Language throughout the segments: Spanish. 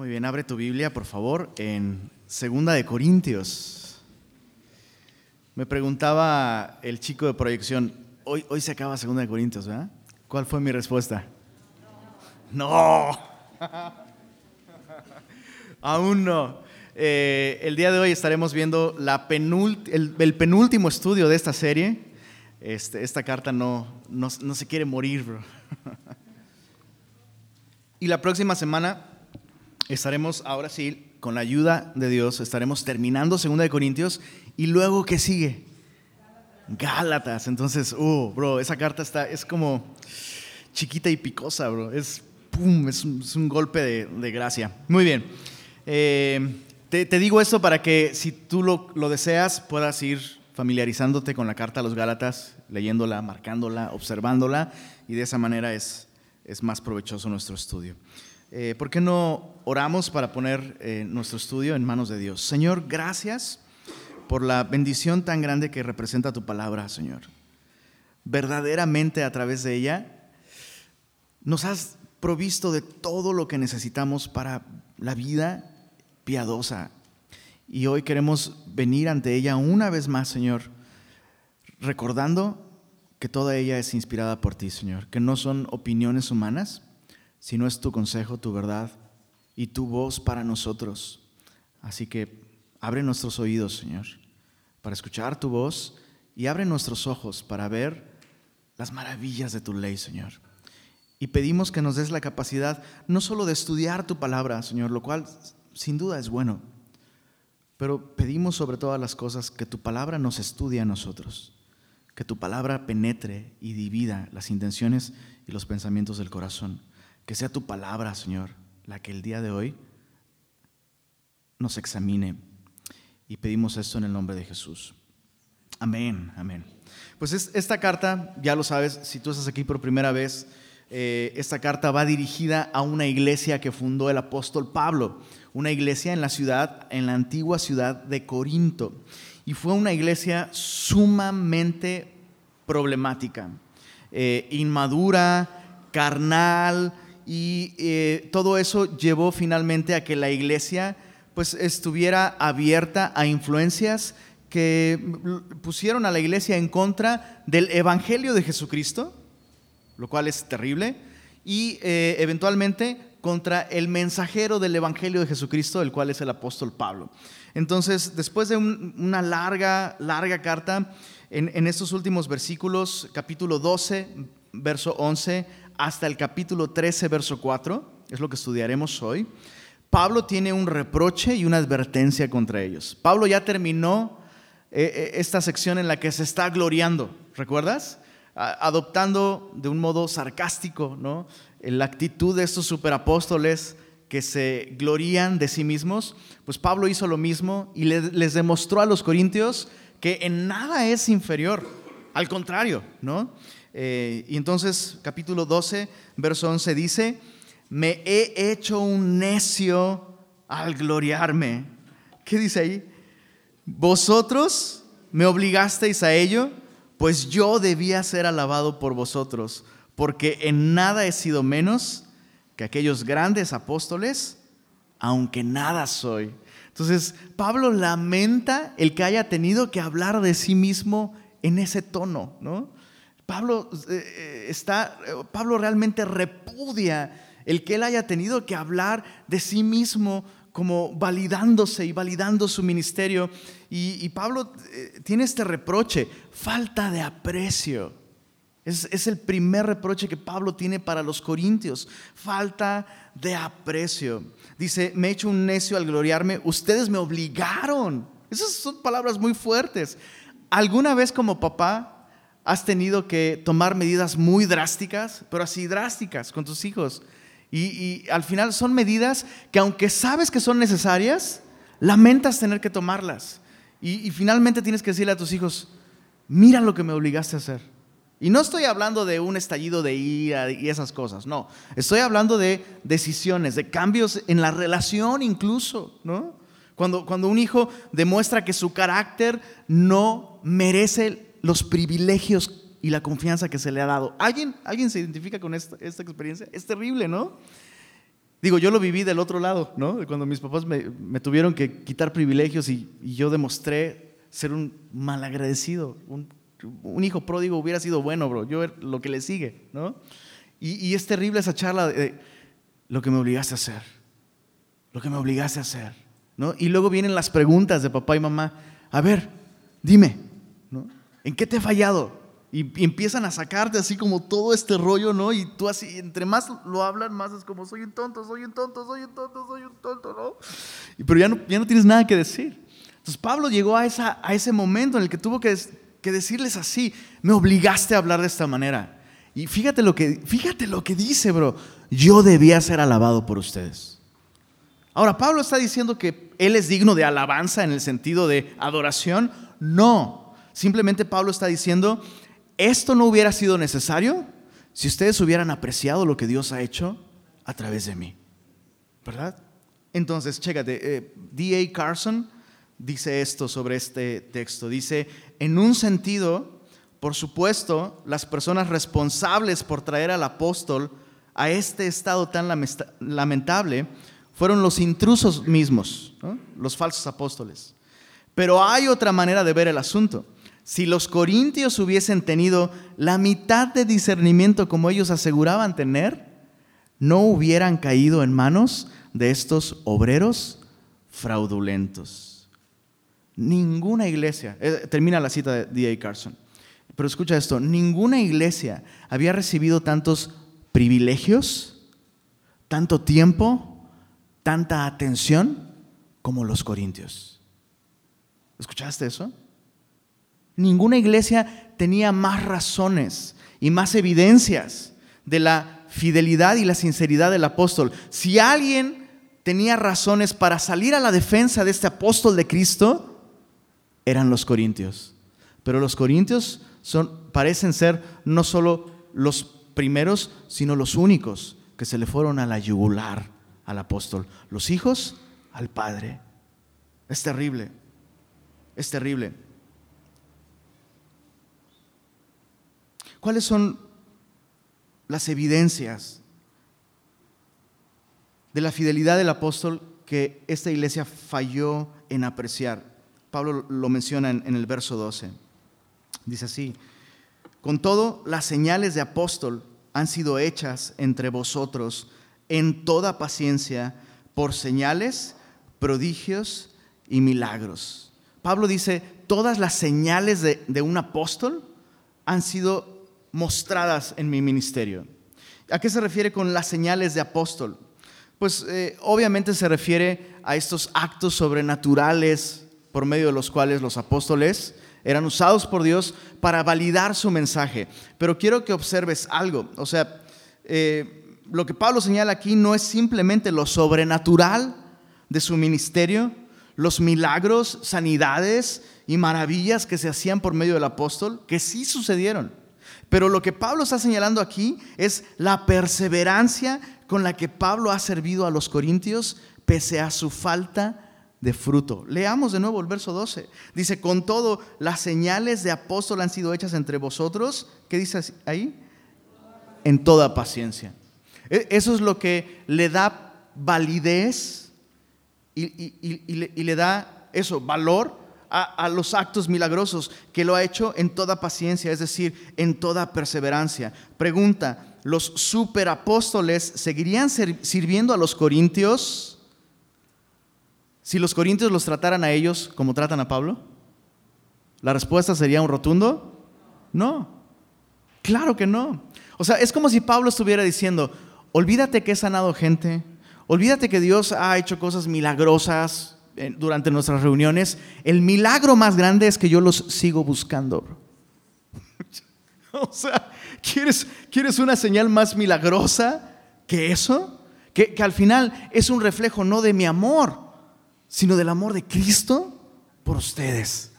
Muy bien, abre tu Biblia, por favor, en Segunda de Corintios. Me preguntaba el chico de proyección, hoy, hoy se acaba Segunda de Corintios, ¿verdad? ¿Cuál fue mi respuesta? No. Aún no. Eh, el día de hoy estaremos viendo el, penúltimo estudio de esta serie. Este, esta carta no, no, no se quiere morir, bro. y la próxima semana estaremos, ahora sí, con la ayuda de Dios, estaremos terminando Segunda de Corintios y luego, ¿qué sigue? Gálatas. Entonces, uh, bro, esa carta está, es como chiquita y picosa, bro. Es, pum, es, un, golpe de, gracia. Muy bien. Eh, te, digo esto para que si tú lo, lo deseas, puedas ir familiarizándote con la carta a los Gálatas, leyéndola, marcándola, observándola, y de esa manera es, es más provechoso nuestro estudio. Eh, ¿Por qué no oramos para poner eh, nuestro estudio en manos de Dios? Señor, gracias por la bendición tan grande que representa tu palabra, Señor. Verdaderamente a través de ella nos has provisto de todo lo que necesitamos para la vida piadosa. Y hoy queremos venir ante ella una vez más, Señor, recordando que toda ella es inspirada por ti, Señor, que no son opiniones humanas, sino es tu consejo, tu verdad y tu voz para nosotros. Así que abre nuestros oídos, Señor, para escuchar tu voz y abre nuestros ojos para ver las maravillas de tu ley, Señor. Y pedimos que nos des la capacidad no solo de estudiar tu palabra, Señor, lo cual sin duda es bueno, pero pedimos sobre todas las cosas que tu palabra nos estudie a nosotros, que tu palabra penetre y divida las intenciones y los pensamientos del corazón. Que sea tu palabra, Señor, la que el día de hoy nos examine. Y pedimos esto en el nombre de Jesús. Amén, amén. Pues esta carta, ya lo sabes, si tú estás aquí por primera vez, eh, esta carta va dirigida a una iglesia que fundó el apóstol Pablo, una iglesia en la ciudad, en la antigua ciudad de Corinto. Y fue una iglesia sumamente problemática, eh, inmadura, carnal, y eh, todo eso llevó finalmente a que la iglesia pues estuviera abierta a influencias que pusieron a la iglesia en contra del evangelio de Jesucristo, lo cual es terrible, y eh, eventualmente contra el mensajero del evangelio de Jesucristo, el cual es el apóstol Pablo. Entonces, después de una larga, larga carta, en, estos últimos versículos, capítulo 12, verso 11, hasta el capítulo 13, verso 4, es lo que estudiaremos hoy, Pablo tiene un reproche y una advertencia contra ellos. Pablo ya terminó eh, eh, esta sección en la que se está gloriando, ¿recuerdas? Adoptando de un modo sarcástico ¿no? la actitud de estos superapóstoles que se glorían de sí mismos, pues Pablo hizo lo mismo y les demostró a los corintios que en nada es inferior, al contrario, ¿no? Eh, y entonces, capítulo 12, verso 11 dice, me he hecho un necio al gloriarme. ¿Qué dice ahí? Vosotros me obligasteis a ello, pues yo debía ser alabado por vosotros, porque en nada he sido menos que aquellos grandes apóstoles, aunque nada soy. Entonces, Pablo lamenta el que haya tenido que hablar de sí mismo en ese tono, ¿no? Pablo, eh, eh, está, Pablo realmente repudia el que él haya tenido que hablar de sí mismo como validándose y validando su ministerio. Y, Pablo eh, tiene este reproche, falta de aprecio. Es, es, el primer reproche que Pablo tiene para los corintios, falta de aprecio. Dice, me he hecho un necio al gloriarme, ustedes me obligaron. Esas son palabras muy fuertes. ¿Alguna vez como papá has tenido que tomar medidas muy drásticas, pero así drásticas con tus hijos. Y, al final son medidas que aunque sabes que son necesarias, lamentas tener que tomarlas. Y, y finalmente tienes que decirle a tus hijos, mira lo que me obligaste a hacer. Y no estoy hablando de un estallido de ira y esas cosas, no. Estoy hablando de decisiones, de cambios en la relación incluso, ¿no? Cuando, cuando un hijo demuestra que su carácter no merece los privilegios y la confianza que se le ha dado. ¿Alguien, ¿alguien se identifica con esta, experiencia? Es terrible, ¿no? Digo, yo lo viví del otro lado, ¿no? Cuando mis papás me, tuvieron que quitar privilegios y, yo demostré ser un malagradecido. Un, un, hijo pródigo hubiera sido bueno, bro. Yo lo que le sigue, ¿no? Y, es terrible esa charla de lo que me obligaste a hacer. Lo que me obligaste a hacer, ¿no? Y luego vienen las preguntas de papá y mamá. A ver, dime. ¿En qué te he fallado? Y, empiezan a sacarte así como todo este rollo, ¿no? Y tú así, entre más lo hablan, más es como, soy un tonto, soy un tonto, soy un tonto, soy un tonto, ¿no? Y, pero ya no, ya no tienes nada que decir. Entonces Pablo llegó a, esa, a ese momento en el que tuvo que, que decirles así, me obligaste a hablar de esta manera. Y fíjate lo que, fíjate lo que dice, bro. Yo debía ser alabado por ustedes. Ahora, Pablo está diciendo que él es digno de alabanza en el sentido de adoración. No, simplemente Pablo está diciendo, esto no hubiera sido necesario si ustedes hubieran apreciado lo que Dios ha hecho a través de mí. ¿Verdad? Entonces, chécate, eh, D.A. Carson dice esto sobre este texto. Dice, en un sentido, por supuesto, las personas responsables por traer al apóstol a este estado tan lamentable fueron los intrusos mismos, los falsos apóstoles. Pero hay otra manera de ver el asunto. Si los corintios hubiesen tenido la mitad de discernimiento como ellos aseguraban tener, no hubieran caído en manos de estos obreros fraudulentos. Ninguna iglesia, eh, termina la cita de D.A. Carson, pero escucha esto, ninguna iglesia había recibido tantos privilegios, tanto tiempo, tanta atención como los corintios. ¿Escuchaste eso? Ninguna iglesia tenía más razones y más evidencias de la fidelidad y la sinceridad del apóstol. Si alguien tenía razones para salir a la defensa de este apóstol de Cristo, eran los corintios. Pero los corintios son, parecen ser no solo los primeros, sino los únicos que se le fueron a la yugular al apóstol. Los hijos al padre. Es terrible. Es terrible. ¿Cuáles son las evidencias de la fidelidad del apóstol que esta iglesia falló en apreciar? Pablo lo menciona en, el verso 12. Dice así, con todo, las señales de apóstol han sido hechas entre vosotros en toda paciencia por señales, prodigios y milagros. Pablo dice, todas las señales de, de un apóstol han sido mostradas en mi ministerio. ¿A qué se refiere con las señales de apóstol? Pues eh, obviamente se refiere a estos actos sobrenaturales por medio de los cuales los apóstoles eran usados por Dios para validar su mensaje. Pero quiero que observes algo. O sea, eh, lo que Pablo señala aquí no es simplemente lo sobrenatural de su ministerio, los milagros, sanidades y maravillas que se hacían por medio del apóstol, que sí sucedieron. Pero lo que Pablo está señalando aquí es la perseverancia con la que Pablo ha servido a los corintios pese a su falta de fruto. Leamos de nuevo el verso 12. Dice, con todo, las señales de apóstol han sido hechas entre vosotros. ¿Qué dice ahí? En toda paciencia. E, eso es lo que le da validez y, le da eso, valor a, los actos milagrosos, que lo ha hecho en toda paciencia, es decir, en toda perseverancia. Pregunta, ¿los superapóstoles seguirían sirviendo a los corintios si los corintios los trataran a ellos como tratan a Pablo? ¿La respuesta sería un rotundo? No, claro que no. O sea, es como si Pablo estuviera diciendo, olvídate que he sanado gente, olvídate que Dios ha hecho cosas milagrosas, durante nuestras reuniones, el milagro más grande es que yo los sigo buscando. o sea, ¿quieres, ¿quieres una señal más milagrosa que eso? Que, al final es un reflejo no de mi amor, sino del amor de Cristo por ustedes.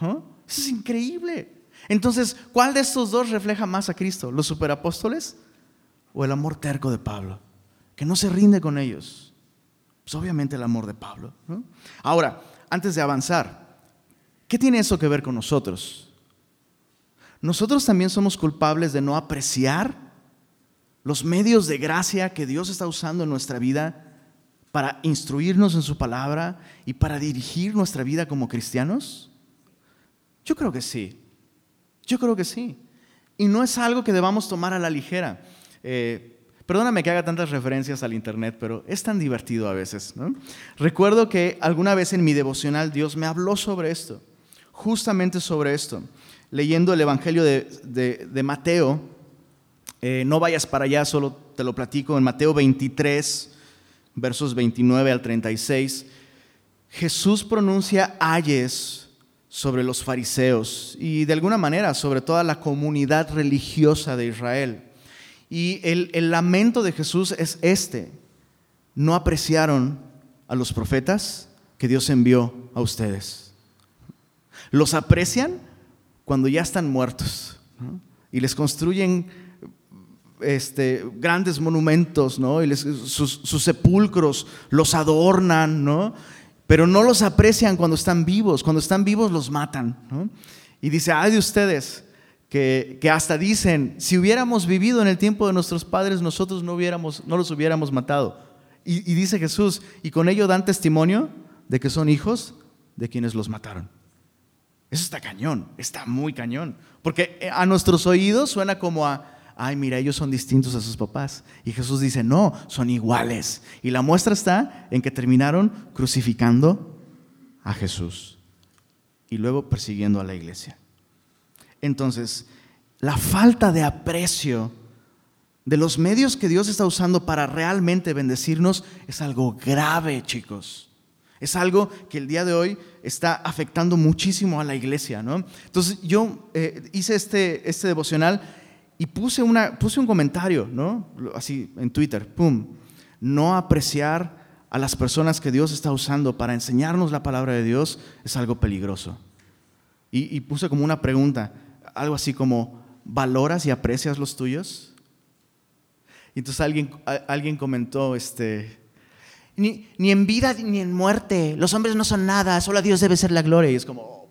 Eso es increíble. Entonces, ¿cuál de estos dos refleja más a Cristo? ¿Los superapóstoles o el amor terco de Pablo? Que no se rinde con ellos. Pues, obviamente el amor de Pablo. Ahora, antes de avanzar, ¿qué tiene eso que ver con nosotros? Nosotros también somos culpables de no apreciar los medios de gracia que Dios está usando en nuestra vida para instruirnos en su palabra y para dirigir nuestra vida como cristianos? Yo creo que sí. Yo creo que sí. Y no es algo que debamos tomar a la ligera. Eh, perdóname que haga tantas referencias al Internet, pero es tan divertido a veces. Recuerdo que alguna vez en mi devocional Dios me habló sobre esto, justamente sobre esto. Leyendo el Evangelio de, Mateo, eh, no vayas para allá, solo te lo platico, en Mateo 23, versos 29 al 36, Jesús pronuncia ayes sobre los fariseos y de alguna manera sobre toda la comunidad religiosa de Israel. Y el, lamento de Jesús es este. No apreciaron a los profetas que Dios envió a ustedes. Los aprecian cuando ya están muertos y les construyen este, grandes monumentos, ¿no? Y sus, sepulcros los adornan, ¿no? Pero no los aprecian cuando están vivos. Cuando están vivos los matan, Y dice, ay de ustedes, que, hasta dicen, si hubiéramos vivido en el tiempo de nuestros padres, nosotros no, hubiéramos, no los hubiéramos matado. Y, y dice Jesús, y con ello dan testimonio de que son hijos de quienes los mataron. Eso está cañón, está muy cañón. Porque a nuestros oídos suena como a, ay, mira, ellos son distintos a sus papás. Y Jesús dice, no, son iguales. Y la muestra está en que terminaron crucificando a Jesús y luego persiguiendo a la iglesia. Entonces, la falta de aprecio de los medios que Dios está usando para realmente bendecirnos es algo grave, chicos. Es algo que el día de hoy está afectando muchísimo a la iglesia, ¿no? Entonces yo eh, hice este, este devocional y puse, una, puse un comentario, ¿no? Así en Twitter, ¡pum! No apreciar a las personas que Dios está usando para enseñarnos la palabra de Dios es algo peligroso. Y, puse como una pregunta, algo así como, ¿valoras y aprecias los tuyos? Y entonces alguien, alguien comentó, este, ni, en vida ni en muerte, los hombres no son nada, solo a Dios debe ser la gloria. Y es como,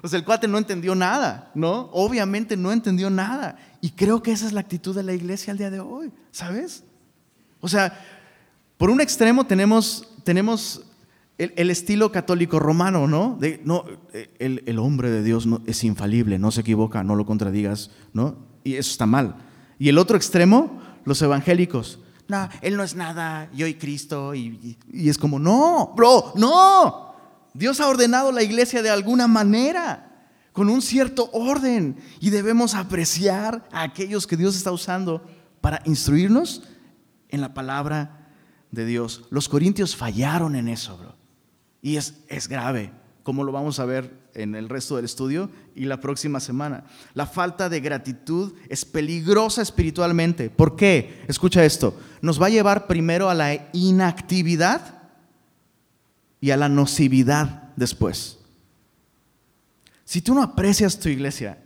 pues el cuate no entendió nada, ¿no? Obviamente no entendió nada. Y creo que esa es la actitud de la iglesia al día de hoy, ¿sabes? O sea, por un extremo tenemos, tenemos el, estilo católico romano, ¿no? No el, el, hombre de Dios no, es infalible, no se equivoca, no lo contradigas, ¿no? Y eso está mal. Y el otro extremo, los evangélicos. No, él no es nada, yo y Cristo. Y, y es como, no, bro, no. Dios ha ordenado la iglesia de alguna manera, con un cierto orden, y debemos apreciar a aquellos que Dios está usando para instruirnos en la palabra de Dios. Los corintios fallaron en eso, bro. Y es, es grave, como lo vamos a ver en el resto del estudio y la próxima semana. La falta de gratitud es peligrosa espiritualmente. ¿Por qué? Escucha esto. Nos va a llevar primero a la inactividad y a la nocividad después. Si tú no aprecias tu iglesia,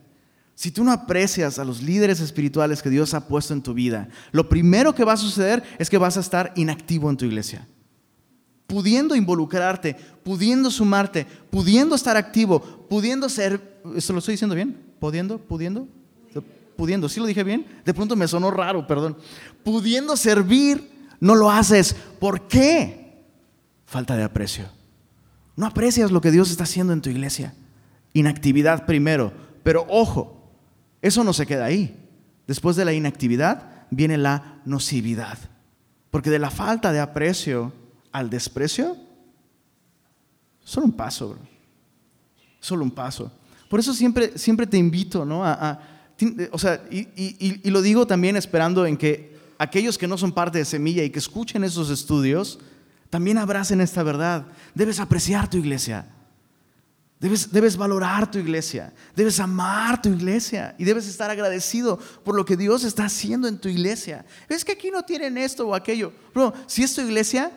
si tú no aprecias a los líderes espirituales que Dios ha puesto en tu vida, lo primero que va a suceder es que vas a estar inactivo en tu iglesia. Pudiendo involucrarte, pudiendo sumarte, pudiendo estar activo, pudiendo ser, ¿esto lo estoy diciendo bien? ¿Pudiendo? ¿Pudiendo? Pudiendo, ¿sí lo dije bien? De pronto me sonó raro, perdón. Pudiendo servir, no lo haces. ¿Por qué? falta de aprecio. No aprecias lo que Dios está haciendo en tu iglesia. Inactividad primero. Pero ojo, eso no se queda ahí. Después de la inactividad viene la nocividad. Porque de la falta de aprecio al desprecio, solo un paso, Solo un paso. Por eso siempre, siempre te invito, ¿no? O sea, y, lo digo también esperando en que aquellos que no son parte de Semilla y que escuchen esos estudios, también abracen esta verdad. Debes apreciar tu iglesia. Debes, debes, valorar tu iglesia, debes amar tu iglesia y debes estar agradecido por lo que Dios está haciendo en tu iglesia. Es que aquí no tienen esto o aquello. Pero si es tu iglesia,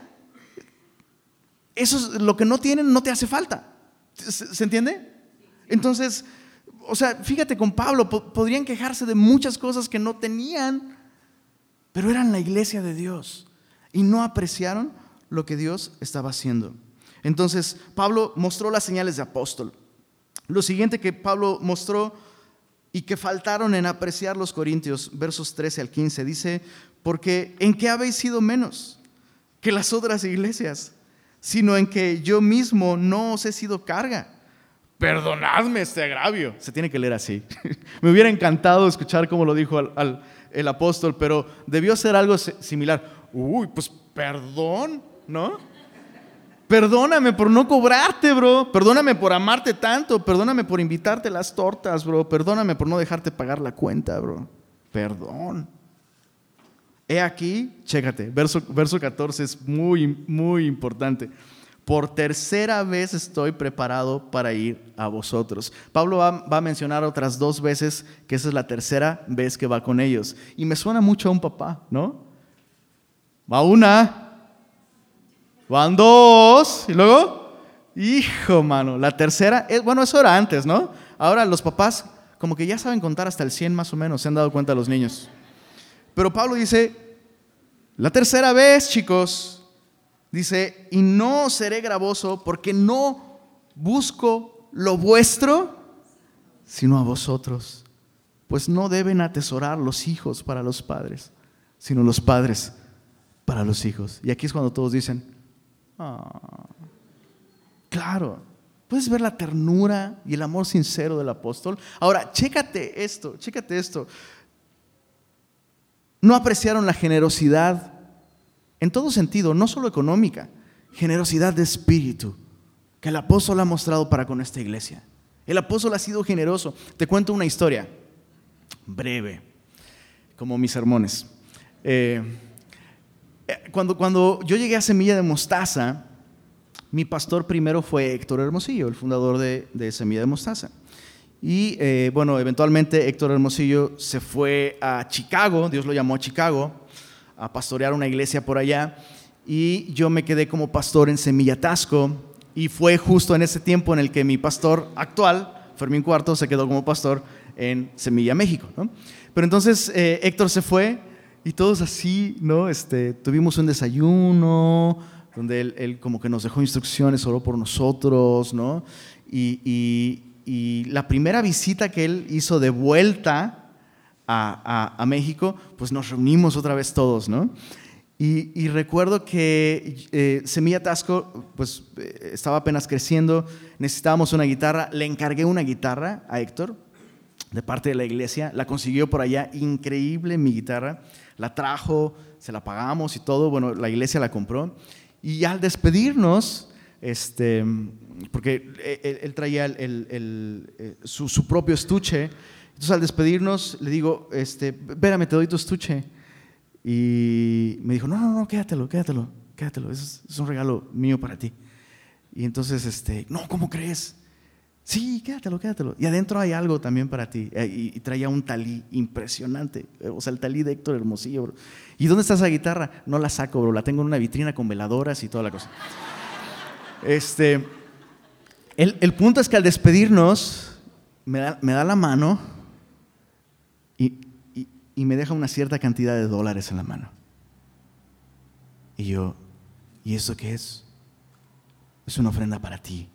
eso es lo que no tienen, no te hace falta. ¿Se, ¿se entiende? Entonces, o sea, fíjate con Pablo, podrían quejarse de muchas cosas que no tenían, pero eran la iglesia de Dios y no apreciaron lo que Dios estaba haciendo. Entonces, Pablo mostró las señales de apóstol. Lo siguiente que Pablo mostró y que faltaron en apreciar los corintios, versos 13 al 15. Dice, porque ¿en qué habéis sido menos que las otras iglesias? Sino en que yo mismo no os he sido carga. Perdonadme este agravio. Se tiene que leer así. Me hubiera encantado escuchar cómo lo dijo el apóstol, pero debió ser algo similar. Uy, pues perdón, ¿no? Perdóname por no cobrarte, bro. Perdóname por amarte tanto. Perdóname por invitarte las tortas, bro. Perdóname por no dejarte pagar la cuenta, bro. Perdón. He aquí, chécate, verso, verso 14 es muy, muy importante. Por tercera vez estoy preparado para ir a vosotros. Pablo va, va, a mencionar otras dos veces que esa es la tercera vez que va con ellos. Y me suena mucho a un papá, ¿no? Va una, Van dos. ¿Y luego? Hijo, mano. La tercera, es, bueno, eso era antes, ¿no? Ahora los papás como que ya saben contar hasta el 100 más o menos, se han dado cuenta los niños. Pero Pablo dice, la tercera vez, chicos, dice, y no seré gravoso porque no busco lo vuestro, sino a vosotros. Pues no deben atesorar los hijos para los padres, sino los padres para los hijos. Y aquí es cuando todos dicen, Ah. claro, puedes ver la ternura y el amor sincero del apóstol. Ahora, chécate esto, chécate esto. No apreciaron la generosidad en todo sentido, no solo económica, generosidad de espíritu que el apóstol ha mostrado para con esta iglesia. El apóstol ha sido generoso. Te cuento una historia breve, como mis sermones. Eh, eh, cuando, cuando yo llegué a Semilla de Mostaza, mi pastor primero fue Héctor Hermosillo, el fundador de, Semilla de Mostaza. Y eh, bueno, eventualmente Héctor Hermosillo se fue a Chicago, Dios lo llamó a Chicago, a pastorear una iglesia por allá. Y yo me quedé como pastor en Semilla Tasco. Y fue justo en ese tiempo en el que mi pastor actual, Fermín Cuarto, se quedó como pastor en Semilla México. Pero entonces eh, Héctor se fue y todos así, ¿no? Este, tuvimos un desayuno donde él, como que nos dejó instrucciones, solo por nosotros, ¿no? Y, la primera visita que él hizo de vuelta a, México, pues nos reunimos otra vez todos, ¿no? Y, recuerdo que eh, Semilla Tasco, pues eh, estaba apenas creciendo, necesitábamos una guitarra, le encargué una guitarra a Héctor de parte de la iglesia, la consiguió por allá, increíble mi guitarra la trajo, se la pagamos y todo, bueno, la iglesia la compró. Y al despedirnos, este, porque él, traía eh, su, propio estuche, entonces al despedirnos le digo, este, espérame, te doy tu estuche. Y me dijo, no, no, no, quédatelo, quédatelo, quédatelo, es, es un regalo mío para ti. Y entonces, este, no, ¿cómo crees? Sí, quédatelo, quédatelo. Y adentro hay algo también para ti. Eh, y, traía un talí impresionante. Eh, o sea, el talí de Héctor Hermosillo, bro. ¿Y dónde está esa guitarra? No la saco, bro. La tengo en una vitrina con veladoras y toda la cosa. Este, el, punto es que al despedirnos, me da, me da la mano y, y me deja una cierta cantidad de dólares en la mano. Y yo, ¿y eso qué es? Es una ofrenda para ti.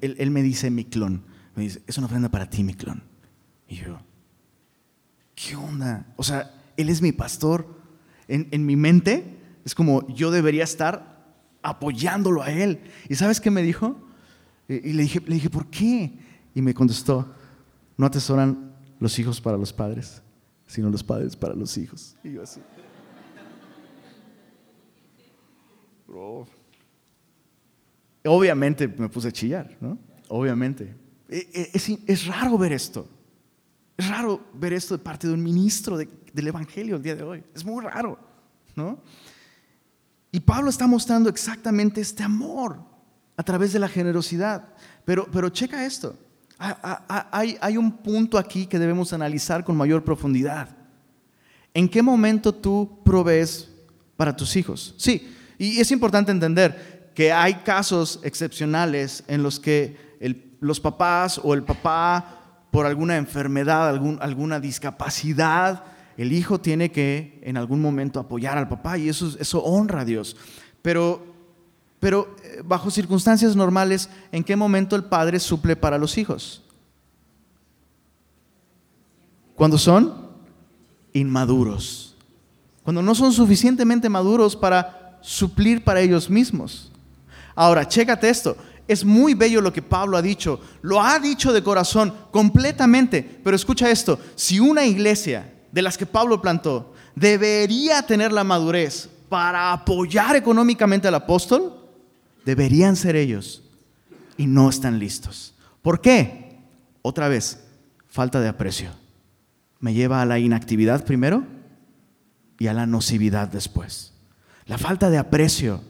Él, me dice mi clon. Me dice, es una ofrenda para ti, mi clon. Y yo, ¿qué onda? O sea, él es mi pastor. En, mi mente es como yo debería estar apoyándolo a él. ¿Y sabes qué me dijo? Y, le, dije, le dije, ¿por qué? Y me contestó, no atesoran los hijos para los padres, sino los padres para los hijos. Y yo así. Bro, Obviamente me puse a chillar, ¿no? Obviamente. E, e, es, es, raro ver esto. Es raro ver esto de parte de un ministro del Evangelio el día de hoy. Es muy raro, ¿no? Y Pablo está mostrando exactamente este amor a través de la generosidad. Pero, pero checa esto. Hay, hay un punto aquí que debemos analizar con mayor profundidad. ¿En qué momento tú provees para tus hijos? Sí, y es importante entender, que hay casos excepcionales en los que los papás o el papá, por alguna enfermedad, alguna discapacidad, el hijo tiene que en algún momento apoyar al papá y eso, eso honra a Dios. Pero, pero eh, bajo circunstancias normales, ¿en qué momento el padre suple para los hijos? Cuando son inmaduros. Cuando no son suficientemente maduros para suplir para ellos mismos. Ahora, chécate esto. Es muy bello lo que Pablo ha dicho. Lo ha dicho de corazón, completamente. Pero escucha esto. Si una iglesia de las que Pablo plantó debería tener la madurez para apoyar económicamente al apóstol, deberían ser ellos. Y no están listos. ¿Por qué? Otra vez, falta de aprecio. Me lleva a la inactividad primero y a la nocividad después. La falta de aprecio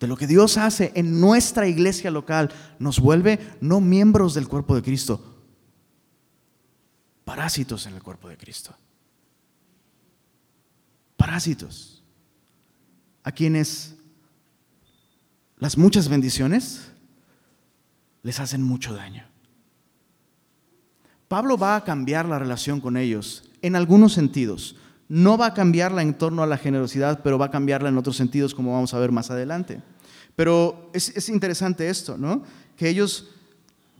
de lo que Dios hace en nuestra iglesia local nos vuelve no miembros del cuerpo de Cristo, parásitos en el cuerpo de Cristo. Parásitos. A quienes las muchas bendiciones les hacen mucho daño. Pablo va a cambiar la relación con ellos en algunos sentidos. No va a cambiarla en torno a la generosidad, pero va a cambiarla en otros sentidos, como vamos a ver más adelante. Pero es, interesante esto, ¿no? Que ellos,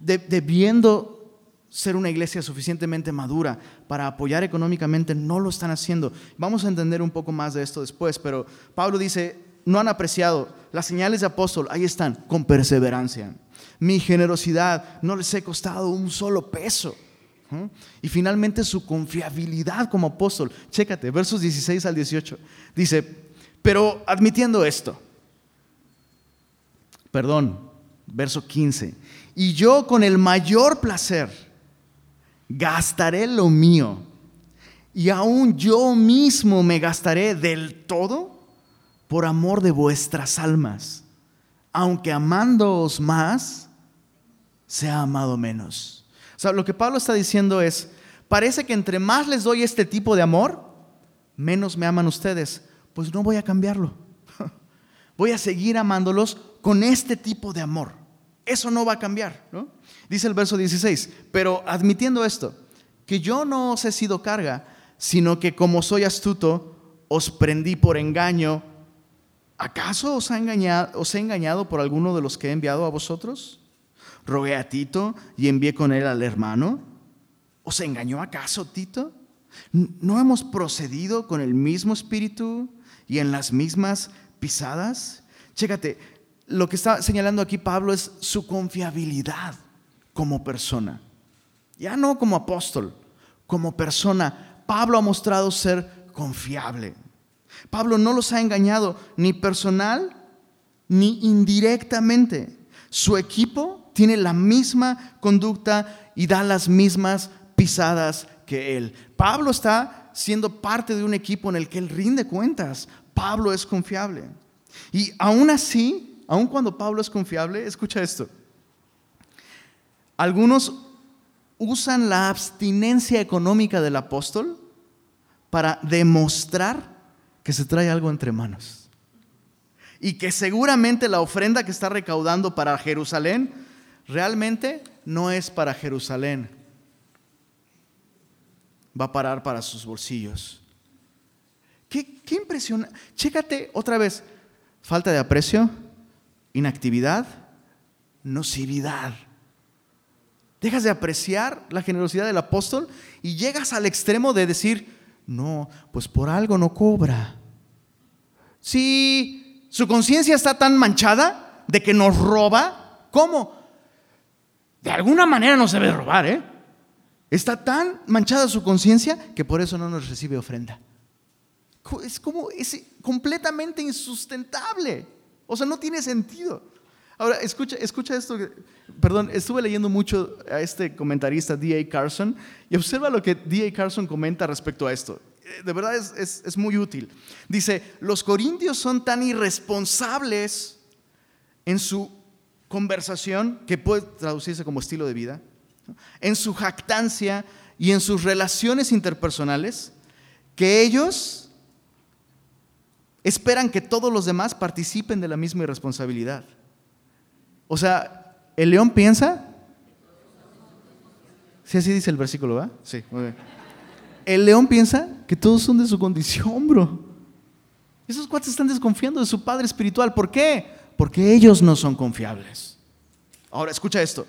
debiendo ser una iglesia suficientemente madura para apoyar económicamente, no lo están haciendo. Vamos a entender un poco más de esto después, pero Pablo dice, no han apreciado las señales de apóstol, ahí están, con perseverancia. Mi generosidad no les he costado un solo peso. Y finalmente su confiabilidad como apóstol. Chécate, versos 16 al 18. Dice, pero admitiendo esto, perdón, verso 15, y yo con el mayor placer gastaré lo mío, y aún yo mismo me gastaré del todo por amor de vuestras almas, aunque amándoos más, sea amado menos. O sea, lo que Pablo está diciendo es, parece que entre más les doy este tipo de amor, menos me aman ustedes. Pues no voy a cambiarlo. Voy a seguir amándolos con este tipo de amor. Eso no va a cambiar. Dice el verso 16, pero admitiendo esto, que yo no os he sido carga, sino que como soy astuto, os prendí por engaño ¿Acaso os, ha engañado, os he engañado por alguno de los que he enviado a vosotros? Rogué a Tito y envié con él al hermano. ¿Os engañó acaso Tito? ¿No hemos procedido con el mismo espíritu y en las mismas pisadas? Chécate, lo que está señalando aquí Pablo es su confiabilidad como persona. Ya no como apóstol, como persona. Pablo ha mostrado ser confiable. Pablo no los ha engañado ni personal ni indirectamente. Su equipo tiene la misma conducta y da las mismas pisadas que él. Pablo está siendo parte de un equipo en el que él rinde cuentas. Pablo es confiable. Y aún así, aun cuando Pablo es confiable, escucha esto. Algunos usan la abstinencia económica del apóstol para demostrar que se trae algo entre manos. Y que seguramente la ofrenda que está recaudando para Jerusalén realmente no es para Jerusalén. Va a parar para sus bolsillos. Qué, qué impresionante. Chécate otra vez. Falta de aprecio, inactividad, nocividad. Dejas de apreciar la generosidad del apóstol y llegas al extremo de decir, no, pues por algo no cobra. Si su conciencia está tan manchada de que nos roba, ¿cómo? De alguna manera no se debe robar, ¿eh? Está tan manchada su conciencia que por eso no nos recibe ofrenda. Es como, es completamente insustentable. O sea, no tiene sentido. Ahora, escucha, escucha esto. Perdón, estuve leyendo mucho a este comentarista D.A. Carson y observa lo que D.A. Carson comenta respecto a esto. Eh, de verdad es, es muy útil. Dice, los corintios son tan irresponsables en su conversación, que puede traducirse como estilo de vida, en su jactancia y en sus relaciones interpersonales, que ellos esperan que todos los demás participen de la misma irresponsabilidad. O sea, el león piensa. Sí, así dice el versículo, ¿va? Sí, muy bien. El león piensa que todos son de su condición, bro. Esos cuates están desconfiando de su padre espiritual. ¿Por qué? Porque ellos no son confiables. Ahora, escucha esto.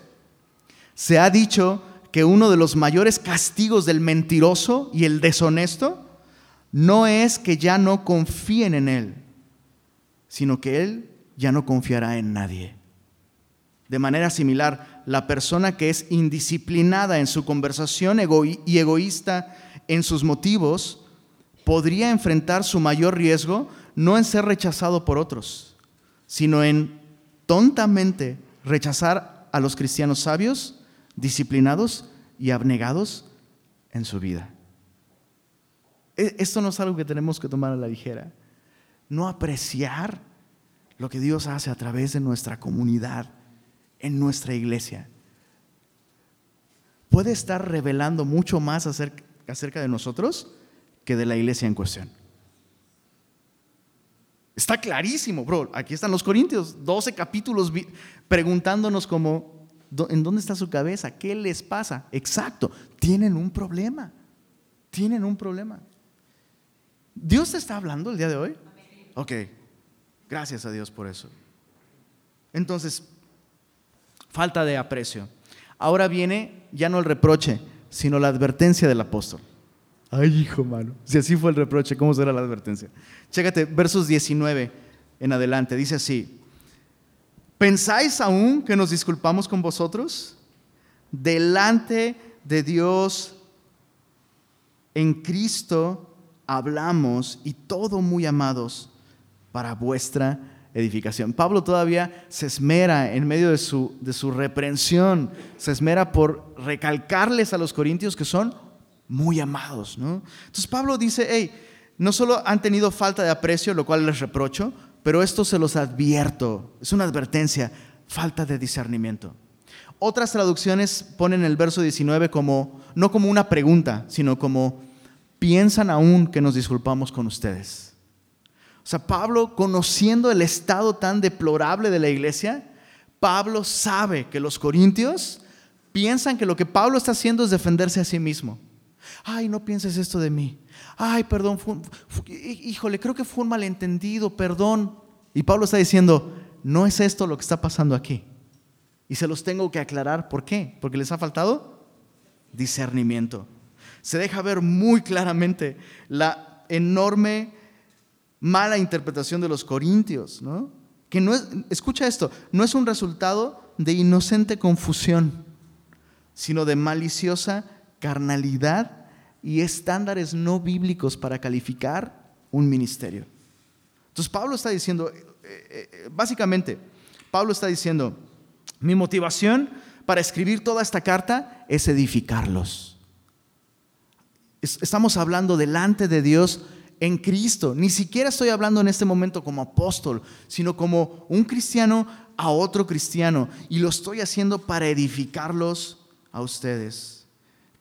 Se ha dicho que uno de los mayores castigos del mentiroso y el deshonesto no es que ya no confíen en Él, sino que Él ya no confiará en nadie. De manera similar, la persona que es indisciplinada en su conversación y egoísta en sus motivos, podría enfrentar su mayor riesgo no en ser rechazado por otros, sino en tontamente rechazar a los cristianos sabios, disciplinados y abnegados en su vida. E, esto no es algo que tenemos que tomar a la ligera. No apreciar lo que Dios hace a través de nuestra comunidad, en nuestra iglesia. Puede estar revelando mucho más acerca, de nosotros que de la iglesia en cuestión. Está clarísimo, bro. Aquí están los Corintios, 12 capítulos preguntándonos como, ¿en dónde está su cabeza? ¿Qué les pasa? Exacto, tienen un problema. Tienen un problema. ¿Dios te está hablando el día de hoy? Ok, gracias a Dios por eso. Entonces, falta de aprecio. Ahora viene ya no el reproche, sino la advertencia del apóstol. Ay, hijo mano. Si así fue el reproche, ¿cómo será la advertencia? Chécate, versos 19 en adelante. Dice así: ¿Pensáis aún que nos disculpamos con vosotros? Delante de Dios en Cristo hablamos y todo muy amados para vuestra edificación. Pablo todavía se esmera en medio de su, de su reprensión, se esmera por recalcarles a los corintios que son muy amados. ¿no? Entonces Pablo dice, hey, no solo han tenido falta de aprecio, lo cual les reprocho, pero esto se los advierto, es una advertencia, falta de discernimiento. Otras traducciones ponen el verso 19 como, no como una pregunta, sino como, piensan aún que nos disculpamos con ustedes. O sea, Pablo, conociendo el estado tan deplorable de la iglesia, Pablo sabe que los corintios piensan que lo que Pablo está haciendo es defenderse a sí mismo. Ay, no pienses esto de mí. Ay, perdón, híjole, creo que fue un malentendido, perdón. Y Pablo está diciendo, no es esto lo que está pasando aquí. Y se los tengo que aclarar. ¿Por qué? Porque les ha faltado discernimiento. Se deja ver muy claramente la enorme mala interpretación de los corintios, ¿no? Que no es, escucha esto, no es un resultado de inocente confusión, sino de maliciosa carnalidad y estándares no bíblicos para calificar un ministerio. Entonces Pablo está diciendo, eh, eh, eh, básicamente, Pablo está diciendo, mi motivación para escribir toda esta carta es edificarlos. Estamos hablando delante de Dios en Cristo. Ni siquiera estoy hablando en este momento como apóstol, sino como un cristiano a otro cristiano. Y lo estoy haciendo para edificarlos a ustedes.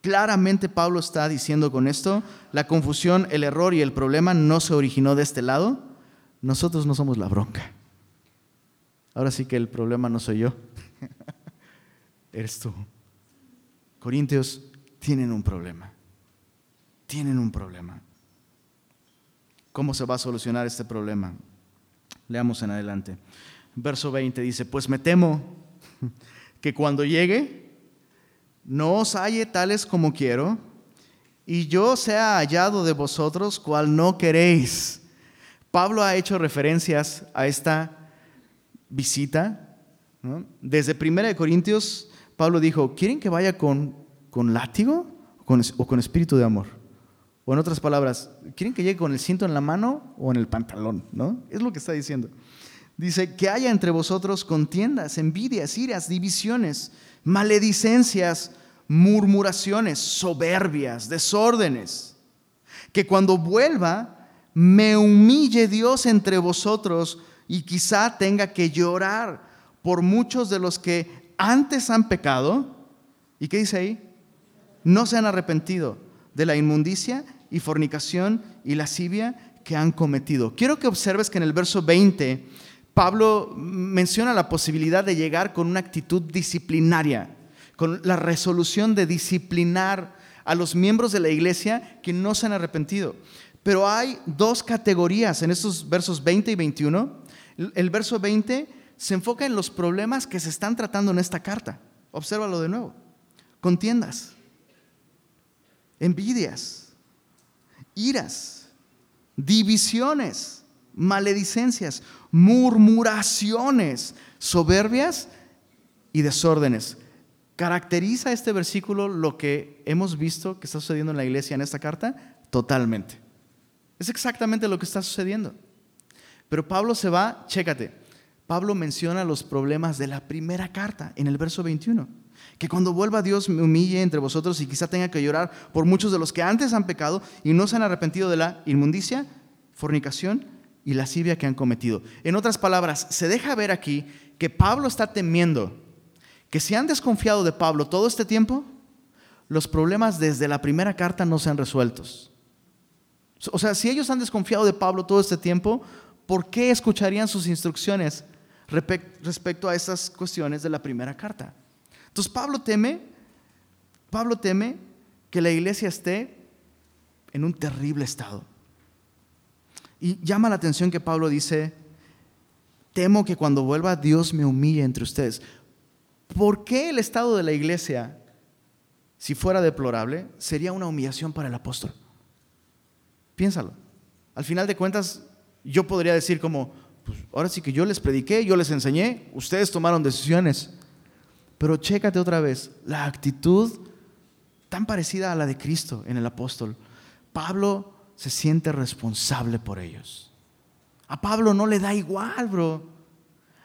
Claramente Pablo está diciendo con esto, la confusión, el error y el problema no se originó de este lado. Nosotros no somos la bronca. Ahora sí que el problema no soy yo. Eres tú. Corintios tienen un problema. Tienen un problema. ¿Cómo se va a solucionar este problema? Leamos en adelante. Verso 20 dice, pues me temo que cuando llegue no os halle tales como quiero, y yo sea hallado de vosotros cual no queréis. Pablo ha hecho referencias a esta visita. Desde 1 Corintios, Pablo dijo, ¿quieren que vaya con, con látigo o con espíritu de amor? O en otras palabras, ¿quieren que llegue con el cinto en la mano o en el pantalón? ¿No? Es lo que está diciendo. Dice, que haya entre vosotros contiendas, envidias, iras, divisiones, maledicencias, murmuraciones, soberbias, desórdenes. Que cuando vuelva, me humille Dios entre vosotros y quizá tenga que llorar por muchos de los que antes han pecado. ¿Y qué dice ahí? No se han arrepentido de la inmundicia y fornicación y lascivia que han cometido. Quiero que observes que en el verso 20 Pablo menciona la posibilidad de llegar con una actitud disciplinaria, con la resolución de disciplinar a los miembros de la iglesia que no se han arrepentido. Pero hay dos categorías en estos versos 20 y 21. El verso 20 se enfoca en los problemas que se están tratando en esta carta. Obsérvalo de nuevo. contiendas, envidias, iras, divisiones, maledicencias, murmuraciones, soberbias y desórdenes. ¿Caracteriza este versículo lo que hemos visto que está sucediendo en la iglesia en esta carta? Totalmente. Es exactamente lo que está sucediendo. Pero Pablo se va, chécate, Pablo menciona los problemas de la primera carta en el verso 21. Que cuando vuelva Dios me humille entre vosotros y quizá tenga que llorar por muchos de los que antes han pecado y no se han arrepentido de la inmundicia, fornicación y lascivia que han cometido. En otras palabras, se deja ver aquí que Pablo está temiendo que si han desconfiado de Pablo todo este tiempo, los problemas desde la primera carta no sean resueltos. O sea, si ellos han desconfiado de Pablo todo este tiempo, ¿por qué escucharían sus instrucciones respecto a esas cuestiones de la primera carta? Entonces Pablo teme, Pablo teme que la iglesia esté en un terrible estado. Y llama la atención que Pablo dice, temo que cuando vuelva Dios me humille entre ustedes. ¿Por qué el estado de la iglesia, si fuera deplorable, sería una humillación para el apóstol? Piénsalo. Al final de cuentas, yo podría decir como, pues ahora sí que yo les prediqué, yo les enseñé, ustedes tomaron decisiones. Pero chécate otra vez, la actitud tan parecida a la de Cristo en el apóstol. Pablo se siente responsable por ellos. A Pablo no le da igual, bro.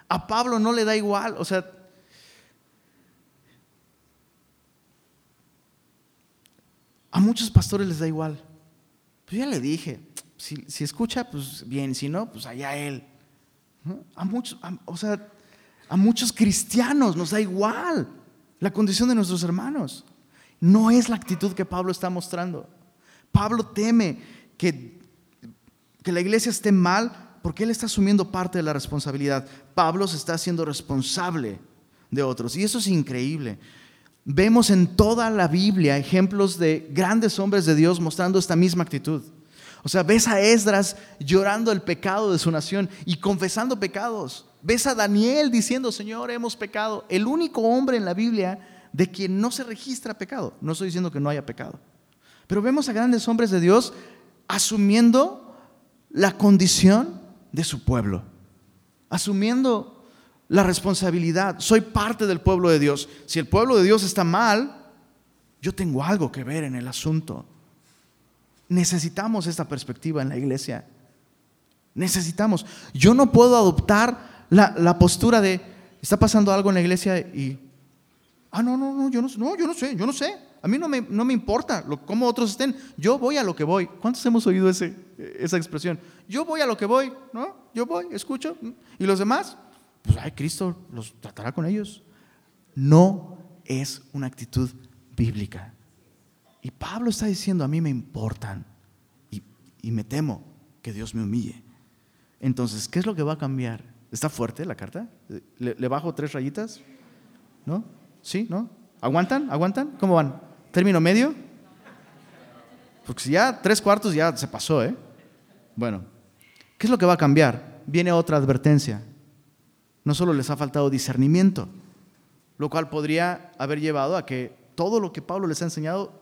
A Pablo no le da igual. O sea, a muchos pastores les da igual. Pues ya le dije, si, escucha, pues bien, si no, pues allá él. A muchos, o sea, a muchos cristianos nos da igual la condición de nuestros hermanos. No es la actitud que Pablo está mostrando. Pablo teme que, que la iglesia esté mal porque él está asumiendo parte de la responsabilidad. Pablo se está haciendo responsable de otros. Y eso es increíble. Vemos en toda la Biblia ejemplos de grandes hombres de Dios mostrando esta misma actitud. O sea, ves a Esdras llorando el pecado de su nación y confesando pecados. Ves a Daniel diciendo, Señor, hemos pecado. El único hombre en la Biblia de quien no se registra pecado. No estoy diciendo que no haya pecado. Pero vemos a grandes hombres de Dios asumiendo la condición de su pueblo. Asumiendo la responsabilidad. Soy parte del pueblo de Dios. Si el pueblo de Dios está mal, yo tengo algo que ver en el asunto. Necesitamos esta perspectiva en la iglesia. Necesitamos. Yo no puedo adoptar la, postura de, está pasando algo en la iglesia y, ah, no, no, no, yo no, no, yo no sé, yo no sé. A mí no me, no me importa lo, cómo otros estén. Yo voy a lo que voy. ¿Cuántos hemos oído ese, esa expresión? Yo voy a lo que voy, ¿no? Yo voy, escucho. ¿Y los demás? Pues, ay, Cristo los tratará con ellos. No es una actitud bíblica. Y Pablo está diciendo, a mí me importan y, me temo que Dios me humille. Entonces, ¿qué es lo que va a cambiar? ¿Está fuerte la carta? ¿Le, bajo tres rayitas? ¿No? ¿Sí? ¿No? ¿Aguantan? ¿Aguantan? ¿Cómo van? ¿Término medio? Porque si ya tres cuartos ya se pasó, ¿eh? Bueno, ¿qué es lo que va a cambiar? Viene otra advertencia. No solo les ha faltado discernimiento, lo cual podría haber llevado a que todo lo que Pablo les ha enseñado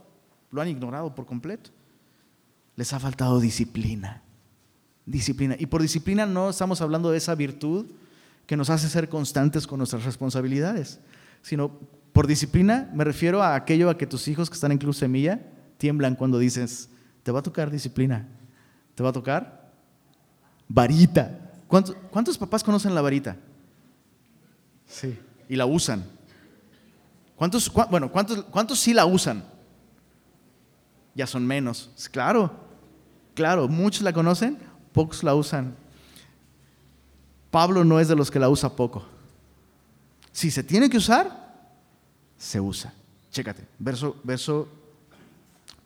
lo han ignorado por completo. Les ha faltado disciplina. Disciplina. Y por disciplina no estamos hablando de esa virtud que nos hace ser constantes con nuestras responsabilidades, sino por disciplina me refiero a aquello a que tus hijos que están en Club Semilla tiemblan cuando dices, te va a tocar disciplina, te va a tocar varita. ¿Cuántos, cuántos papás conocen la varita? Sí. Y la usan. ¿Cuántos, bueno, ¿cuántos, ¿cuántos sí la usan? ya son menos. Claro, claro, muchos la conocen, pocos la usan. Pablo no es de los que la usa poco. Si se tiene que usar, se usa. Chécate, verso, verso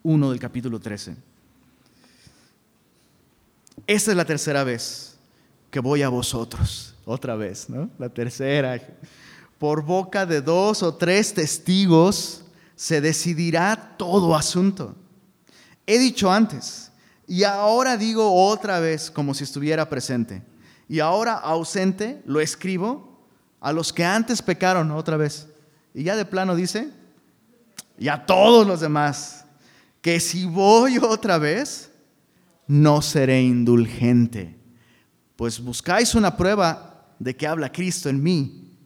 1 del capítulo 13. Esta es la tercera vez que voy a vosotros. Otra vez, ¿no? La tercera. Por boca de dos o tres testigos se decidirá todo asunto. He dicho antes y ahora digo otra vez como si estuviera presente. Y ahora ausente lo escribo a los que antes pecaron otra vez. Y ya de plano dice, y a todos los demás que si voy otra vez, no seré indulgente, pues buscáis una prueba de que habla Cristo en mí,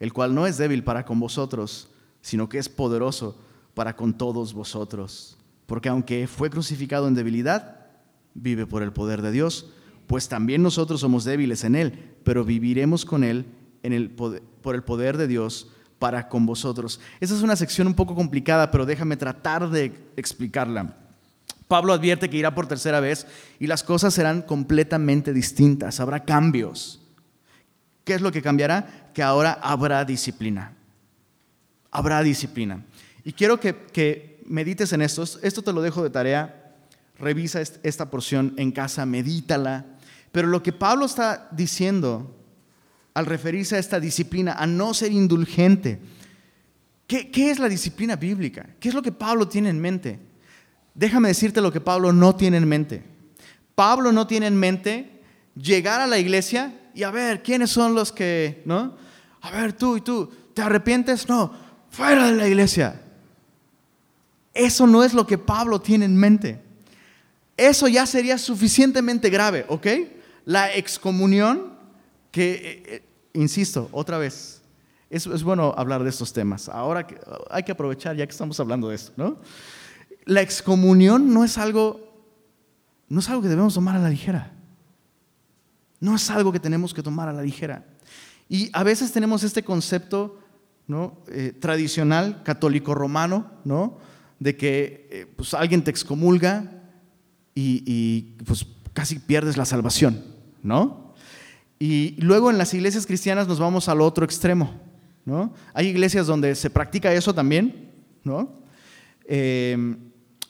el cual no es débil para con vosotros, sino que es poderoso para con todos vosotros. Porque aunque fue crucificado en debilidad, vive por el poder de Dios, pues también nosotros somos débiles en Él, pero viviremos con Él en el por el poder de Dios para con vosotros. Esa es una sección un poco complicada, pero déjame tratar de explicarla. Pablo advierte que irá por tercera vez y las cosas serán completamente distintas, habrá cambios. ¿Qué es lo que cambiará? Que ahora habrá disciplina. Habrá disciplina. Y quiero que, que medites en esto. Esto te lo dejo de tarea. Revisa esta porción en casa, medítala. Pero lo que Pablo está diciendo al referirse a esta disciplina, a no ser indulgente. ¿Qué, es la disciplina bíblica? ¿Qué es lo que Pablo tiene en mente? Déjame decirte lo que Pablo no tiene en mente. Pablo no tiene en mente llegar a la iglesia y a ver, ¿quiénes son los que, no? A ver, tú y tú, ¿te arrepientes? No, fuera de la iglesia. Eso no es lo que Pablo tiene en mente. Eso ya sería suficientemente grave, ¿ok? La excomunión que, eh, eh, insisto, otra vez, es, bueno hablar de estos temas. Ahora hay que aprovechar ya que estamos hablando de esto, ¿no? La excomunión no es algo, no es algo que debemos tomar a la ligera. No es algo que tenemos que tomar a la ligera. Y a veces tenemos este concepto ¿no? Eh, tradicional, católico romano, ¿no? de que pues, alguien te excomulga y, pues, casi pierdes la salvación. ¿no? Y luego en las iglesias cristianas nos vamos al otro extremo. ¿no? Hay iglesias donde se practica eso también. ¿no? Eh,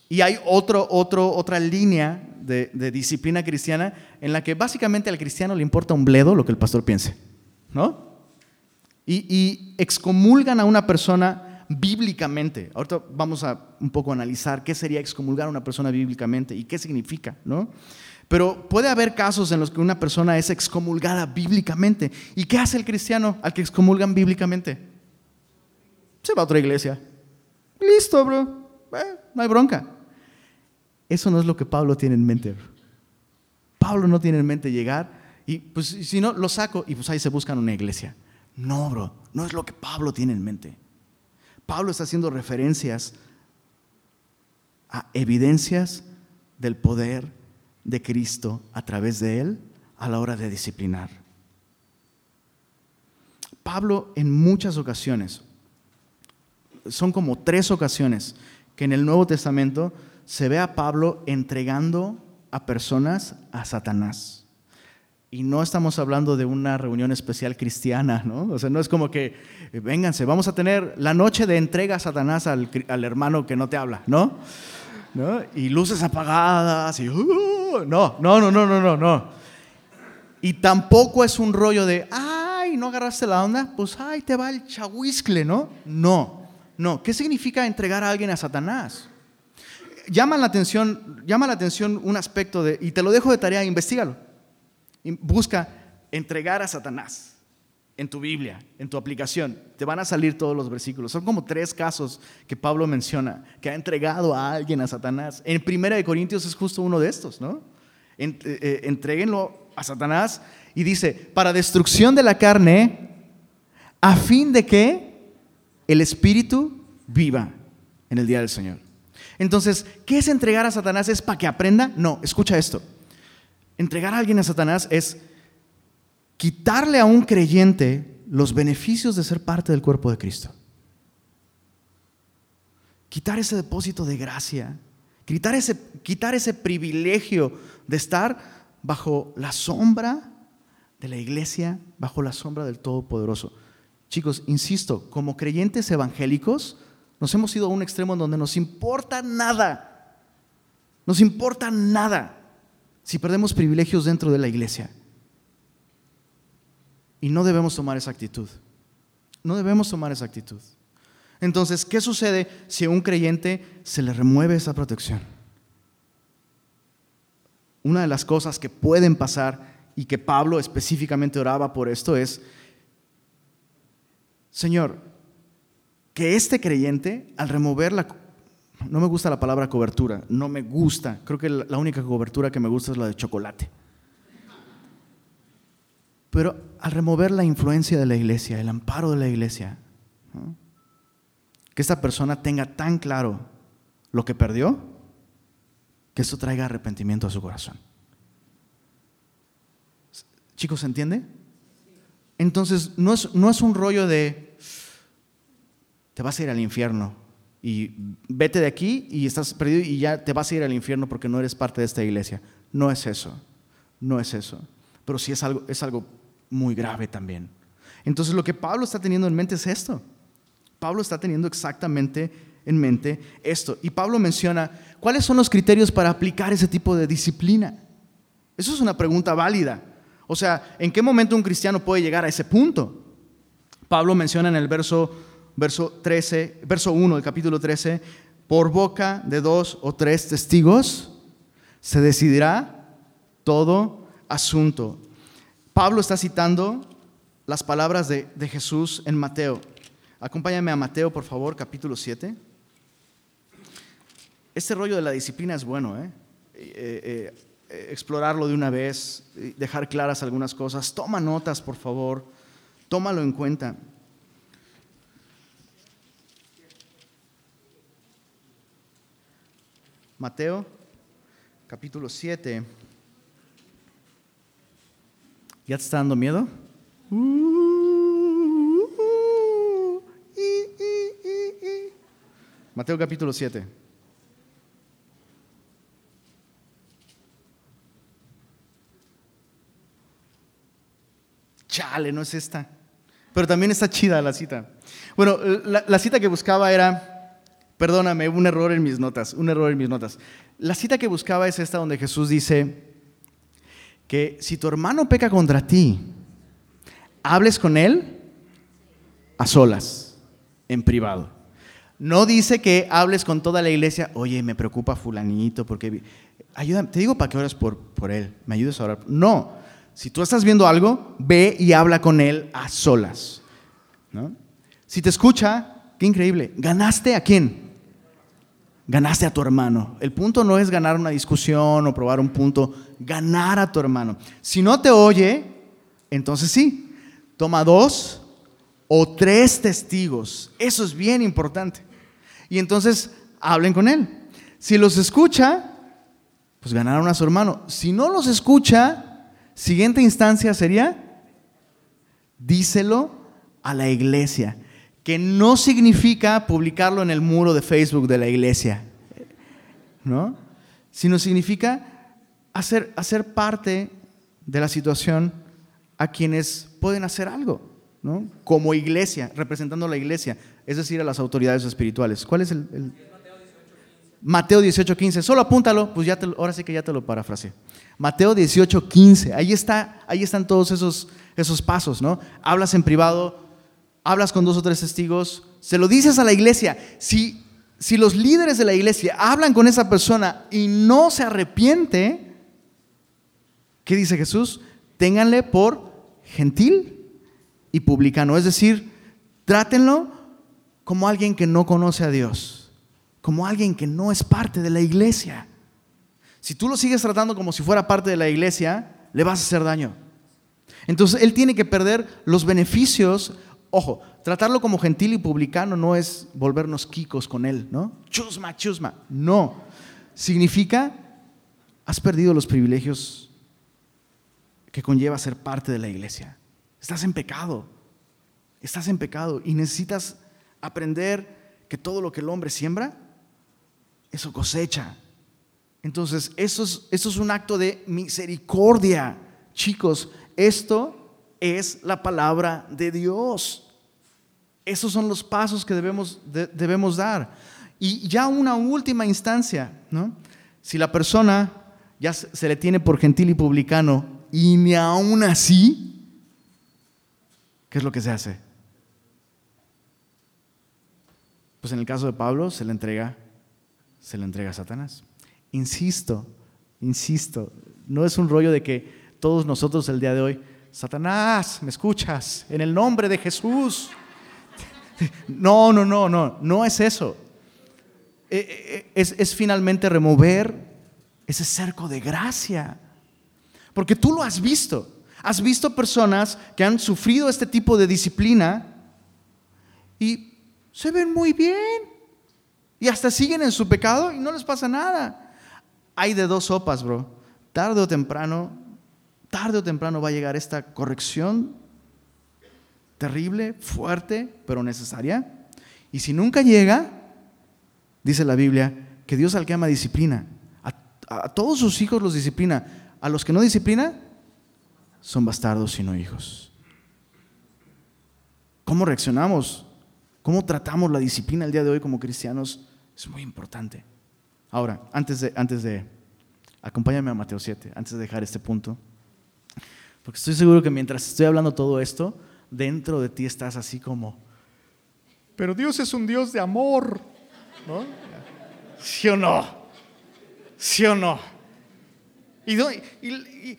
y hay otro, otro, otra línea de, disciplina cristiana en la que básicamente al cristiano le importa un bledo lo que el pastor piense. ¿no? Y excomulgan a una persona bíblicamente. Ahorita vamos a un poco analizar qué sería excomulgar a una persona bíblicamente y qué significa. ¿no? Pero puede haber casos en los que una persona es excomulgada bíblicamente. ¿Y qué hace el cristiano al que excomulgan bíblicamente? Se va a otra iglesia. Listo, bro. Eh, no hay bronca. Eso no es lo que Pablo tiene en mente. Pablo no tiene en mente llegar y pues si no, lo saco y pues ahí se buscan una iglesia. No, bro, no es lo que Pablo tiene en mente. Pablo está haciendo referencias a evidencias del poder de Cristo a través de él a la hora de disciplinar. Pablo en muchas ocasiones, son como tres ocasiones que en el Nuevo Testamento se ve a Pablo entregando a personas a Satanás. Y no estamos hablando de una reunión especial cristiana, ¿no? O sea, no es como que, vénganse, vamos a tener la noche de entrega a Satanás al, hermano que no te habla, ¿no? ¿no? Y luces apagadas y... Uh, no, no, no, no, no, no, no. Y tampoco es un rollo de, ay, ¿no agarraste la onda? Pues, ay, te va el chahuiscle, ¿no? No, no. ¿Qué significa entregar a alguien a Satanás? Llama la atención, llama la atención un aspecto de, y te lo dejo de tarea, investigalo. Busca entregar a Satanás en tu Biblia, en tu aplicación, te van a salir todos los versículos. Son como tres casos que Pablo menciona, que ha entregado a alguien a Satanás. En Primera de Corintios es justo uno de estos, ¿no? Eh, eh, entréguenlo a Satanás y dice, para destrucción de la carne, a fin de que el Espíritu viva en el día del Señor. Entonces, ¿qué es entregar a Satanás? ¿Es para que aprenda? No, escucha esto. Entregar a alguien a Satanás es quitarle a un creyente los beneficios de ser parte del cuerpo de Cristo. Quitar ese depósito de gracia, quitar ese, quitar ese privilegio de estar bajo la sombra de la iglesia, bajo la sombra del Todopoderoso. Chicos, insisto, como creyentes evangélicos, nos hemos ido a un extremo en donde nos importa nada, nos importa nada si perdemos privilegios dentro de la iglesia. Y no debemos tomar esa actitud. No debemos tomar esa actitud. Entonces, ¿qué sucede si a un creyente se le remueve esa protección? Una de las cosas que pueden pasar y que Pablo específicamente oraba por esto es, Señor, que este creyente, al remover la... No me gusta la palabra cobertura, no me gusta. Creo que la única cobertura que me gusta es la de chocolate. Pero al remover la influencia de la iglesia, el amparo de la iglesia, que esta persona tenga tan claro lo que perdió, que eso traiga arrepentimiento a su corazón. Chicos, ¿se entiende? Entonces, no es, no es un rollo de, te vas a ir al infierno y vete de aquí y estás perdido y ya te vas a ir al infierno porque no eres parte de esta iglesia. No es eso, no es eso. Pero sí es algo, es algo muy grave también. Entonces, lo que Pablo está teniendo en mente es esto. Pablo está teniendo exactamente en mente esto. Y Pablo menciona, ¿cuáles son los criterios para aplicar ese tipo de disciplina? Eso es una pregunta válida. O sea, ¿en qué momento un cristiano puede llegar a ese punto? Pablo menciona en el verso, verso 13, verso 1 del capítulo 13, por boca de dos o tres testigos se decidirá todo asunto. Pablo está citando las palabras de, de Jesús en Mateo. Acompáñame a Mateo, por favor, capítulo 7. Este rollo de la disciplina es bueno, ¿eh? Eh, eh, explorarlo de una vez, dejar claras algunas cosas. Toma notas, por favor, tómalo en cuenta. Mateo, capítulo 7. ¿Ya te está dando miedo? Mateo capítulo 7. Chale, no es esta. Pero también está chida la cita. Bueno, la, la cita que buscaba era, perdóname, un error en mis notas, un error en mis notas. La cita que buscaba es esta donde Jesús dice que si tu hermano peca contra ti, hables con él a solas, en privado. No dice que hables con toda la iglesia, oye, me preocupa fulanito, porque ayuda, te digo para que ores por, por él, me ayudes a orar. No, si tú estás viendo algo, ve y habla con él a solas. Si te escucha, increíble, ¿ganaste a quién? Ganaste a tu hermano. El punto no es ganar una discusión o probar un punto, ganar a tu hermano. Si no te oye, entonces sí, toma dos o tres testigos. Eso es bien importante. Y entonces hablen con él. Si los escucha, pues ganaron a su hermano. Si no los escucha, siguiente instancia sería, díselo a la iglesia, que no significa publicarlo en el muro de Facebook de la iglesia, ¿no? Sino significa hacer, hacer parte de la situación a quienes pueden hacer algo como iglesia, representando a la iglesia, es decir, a las autoridades espirituales. ¿Cuál es el...? Mateo 18:15, solo apúntalo, pues ya ahora sí que ya te lo parafraseé. Mateo 18:15, ahí, está, ahí están todos esos, esos pasos, ¿no? Hablas en privado, hablas con dos o tres testigos, se lo dices a la iglesia. Si, si los líderes de la iglesia hablan con esa persona y no se arrepiente, ¿qué dice Jesús? Ténganle por gentil y publicano. Es decir, trátenlo como alguien que no conoce a Dios, como alguien que no es parte de la iglesia. Si tú lo sigues tratando como si fuera parte de la iglesia, le vas a hacer daño. Entonces, él tiene que perder los beneficios. Ojo, tratarlo como gentil y publicano no es volvernos quicos con él, ¿no? Chusma, chusma. No. Significa, has perdido los privilegios que conlleva ser parte de la iglesia. Estás en pecado. Estás en pecado y necesitas aprender que todo lo que el hombre siembra, eso cosecha. Entonces, eso es, eso es un acto de misericordia. Chicos, esto es la palabra de Dios. Esos son los pasos que debemos, debemos dar. Y ya una última instancia, ¿no? Si la persona ya se le tiene por gentil y publicano y ni aún así ¿qué es lo que se hace? Pues en el caso de Pablo se le entrega, se le entrega a Satanás. Insisto, insisto, no es un rollo de que todos nosotros el día de hoy, Satanás, ¿me escuchas? En el nombre de Jesús, No, no, no, no, no es eso. Eh, eh, es, es finalmente remover ese cerco de gracia. Porque tú lo has visto. Has visto personas que han sufrido este tipo de disciplina y se ven muy bien. Y hasta siguen en su pecado y no les pasa nada. Hay de dos sopas, bro. Tarde o temprano, tarde o temprano va a llegar esta corrección terrible, fuerte, pero necesaria. Y si nunca llega, dice la Biblia, que Dios al que ama disciplina. A, todos sus hijos los disciplina. A los que no disciplina, son bastardos y no hijos. ¿Cómo reaccionamos? ¿Cómo tratamos la disciplina el día de hoy como cristianos? Es muy importante. Ahora, antes de, antes de, acompáñame a Mateo 7, antes de dejar este punto, porque estoy seguro que mientras estoy hablando todo esto, dentro de ti estás así como, pero Dios es un Dios de amor, ¿no? ¿Sí o no? ¿Sí o no? Y,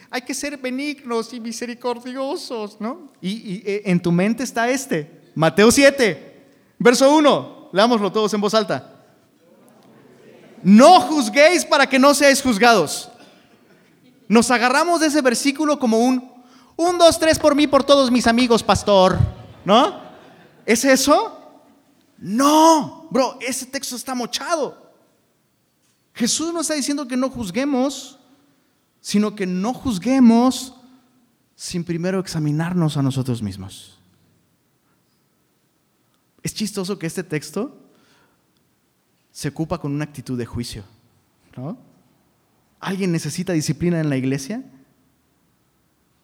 hay que ser benignos y misericordiosos, ¿no? Y, y, eh, en tu mente está este, Mateo 7, verso 1, leámoslo todos en voz alta. No juzguéis para que no seáis juzgados. Nos agarramos de ese versículo como un, un, dos, tres por mí, por todos mis amigos, pastor, ¿no? ¿Es eso? No, bro, ese texto está mochado. Jesús no está diciendo que no juzguemos, sino que no juzguemos sin primero examinarnos a nosotros mismos. Es chistoso que este texto se ocupa con una actitud de juicio. ¿Alguien necesita disciplina en la iglesia?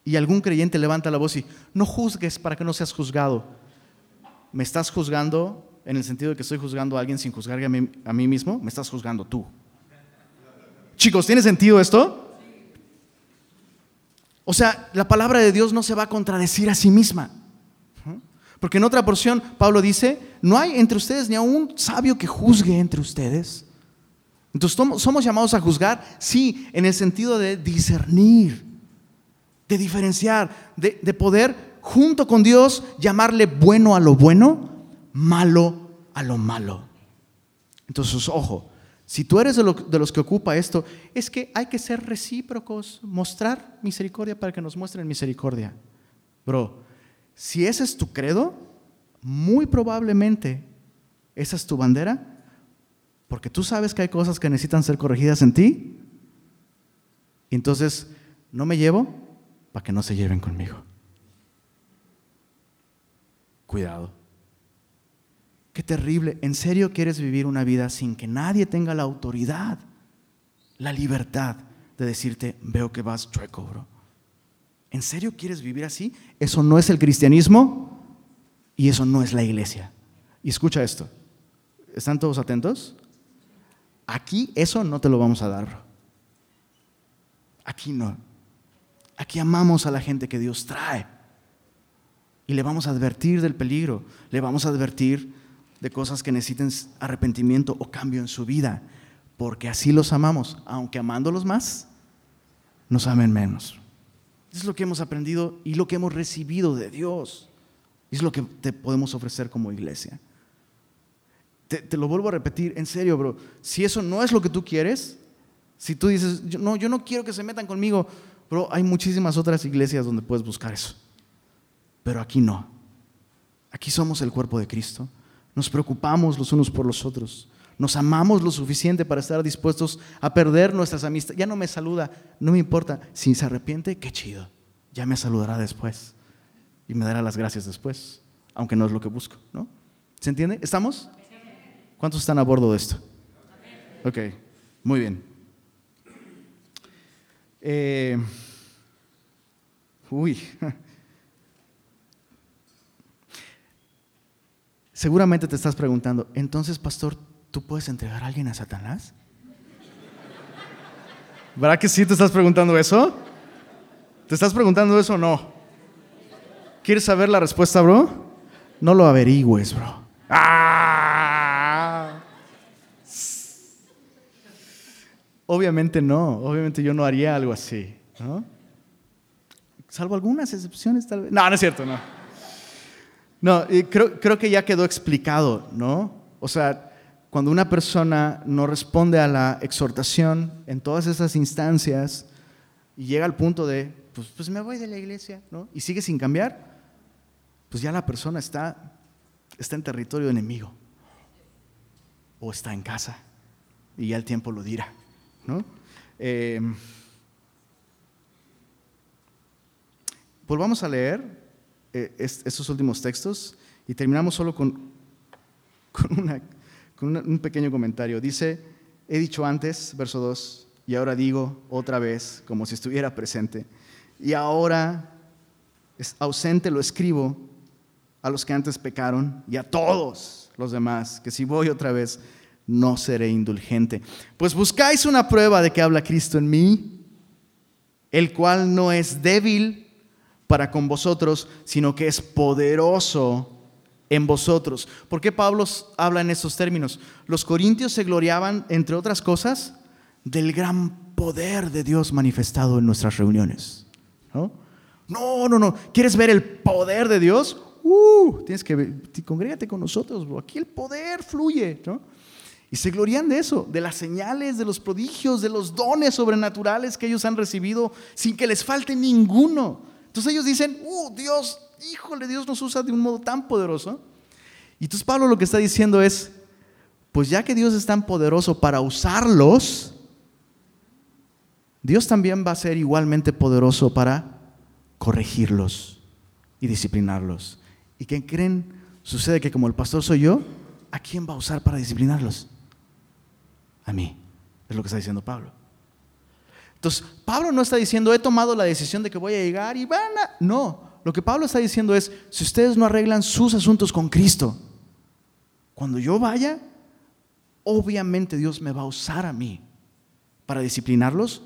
Y algún creyente levanta la voz y no juzgues para que no seas juzgado. ¿Me estás juzgando en el sentido de que estoy juzgando a alguien sin juzgar a mí, a mí mismo? ¿Me estás juzgando tú? Chicos, ¿tiene sentido esto? O sea, la palabra de Dios no se va a contradecir a sí misma. Porque en otra porción Pablo dice, no hay entre ustedes ni a un sabio que juzgue entre ustedes. Entonces somos llamados a juzgar, sí, en el sentido de discernir, de diferenciar, de, de poder junto con Dios llamarle bueno a lo bueno, malo a lo malo. Entonces, ojo, si tú eres de, los que ocupa esto, es que hay que ser recíprocos, mostrar misericordia para que nos muestren misericordia. Bro, si ese es tu credo, muy probablemente esa es tu bandera, porque tú sabes que hay cosas que necesitan ser corregidas en ti. Entonces, no me llevo para que no se lleven conmigo. Cuidado. Qué terrible. ¿En serio quieres vivir una vida sin que nadie tenga la autoridad, la libertad de decirte, veo que vas chueco, bro? ¿En serio quieres vivir así? Eso no es el cristianismo y eso no es la iglesia. Y escucha esto. ¿Están todos atentos? Aquí eso no te lo vamos a dar. Aquí no. Aquí amamos a la gente que Dios trae. Y le vamos a advertir del peligro. Le vamos a advertir de cosas que necesiten arrepentimiento o cambio en su vida, porque así los amamos, aunque amándolos más, nos amen menos. Es lo que hemos aprendido y lo que hemos recibido de Dios. Es lo que te podemos ofrecer como iglesia. Te, lo vuelvo a repetir, en serio, bro. Si eso no es lo que tú quieres, si tú dices, no, yo no quiero que se metan conmigo, bro, hay muchísimas otras iglesias donde puedes buscar eso. Pero aquí no. Aquí somos el cuerpo de Cristo. Nos preocupamos los unos por los otros. Nos amamos lo suficiente para estar dispuestos a perder nuestras amistades. Ya no me saluda, no me importa. Si se arrepiente, qué chido. Ya me saludará después. Y me dará las gracias después. Aunque no es lo que busco, ¿no? ¿Se entiende? ¿Estamos? ¿Cuántos están a bordo de esto? Ok, muy bien. Eh, uy. Seguramente te estás preguntando, entonces, pastor, ¿tú puedes entregar a alguien a Satanás? ¿Verdad que sí te estás preguntando eso? ¿Te estás preguntando eso o no? ¿Quieres saber la respuesta, bro? No lo averigües, bro. ¡Ah! Obviamente no, obviamente yo no haría algo así, ¿no? Salvo algunas excepciones tal vez. No, no es cierto, no. No, creo, creo que ya quedó explicado, ¿no? O sea, cuando una persona no responde a la exhortación en todas esas instancias y llega al punto de, pues, pues me voy de la iglesia, ¿no? Y sigue sin cambiar, pues ya la persona está, está en territorio enemigo o está en casa y ya el tiempo lo dirá, ¿no? Em, volvamos a leer eh, estos últimos textos y terminamos solo con, con, un pequeño comentario. Dice, he dicho antes, verso 2, y ahora digo otra vez, como si estuviera presente, y ahora ausente lo escribo a los que antes pecaron y a todos los demás, que si voy otra vez, no seré indulgente. Pues buscáis una prueba de que habla Cristo en mí, el cual no es débil para con vosotros, sino que es poderoso en vosotros. ¿Por qué Pablo habla en esos términos? Los corintios se gloriaban, entre otras cosas, del gran poder de Dios manifestado en nuestras reuniones. ¿no? No, no, ¿Quieres ver el poder de Dios? Uh, tienes que congrégate con nosotros, Aquí el poder fluye, ¿no? Y se glorían de eso, de las señales, de los prodigios, de los dones sobrenaturales que ellos han recibido sin que les falte ninguno. Entonces ellos dicen, uh, Dios, híjole, Dios nos usa de un modo tan poderoso. Y entonces Pablo lo que está diciendo es, pues ya que Dios es tan poderoso para usarlos, Dios también va a ser igualmente poderoso para corregirlos y disciplinarlos. ¿Y qué creen? Sucede que como el pastor soy yo, ¿a quién va a usar para disciplinarlos? A mí. Es lo que está diciendo Pablo. Entonces, Pablo no está diciendo, he tomado la decisión de que voy a llegar y van a... No, lo que Pablo está diciendo es, si ustedes no arreglan sus asuntos con Cristo, cuando yo vaya, obviamente Dios me va a usar a mí para disciplinarlos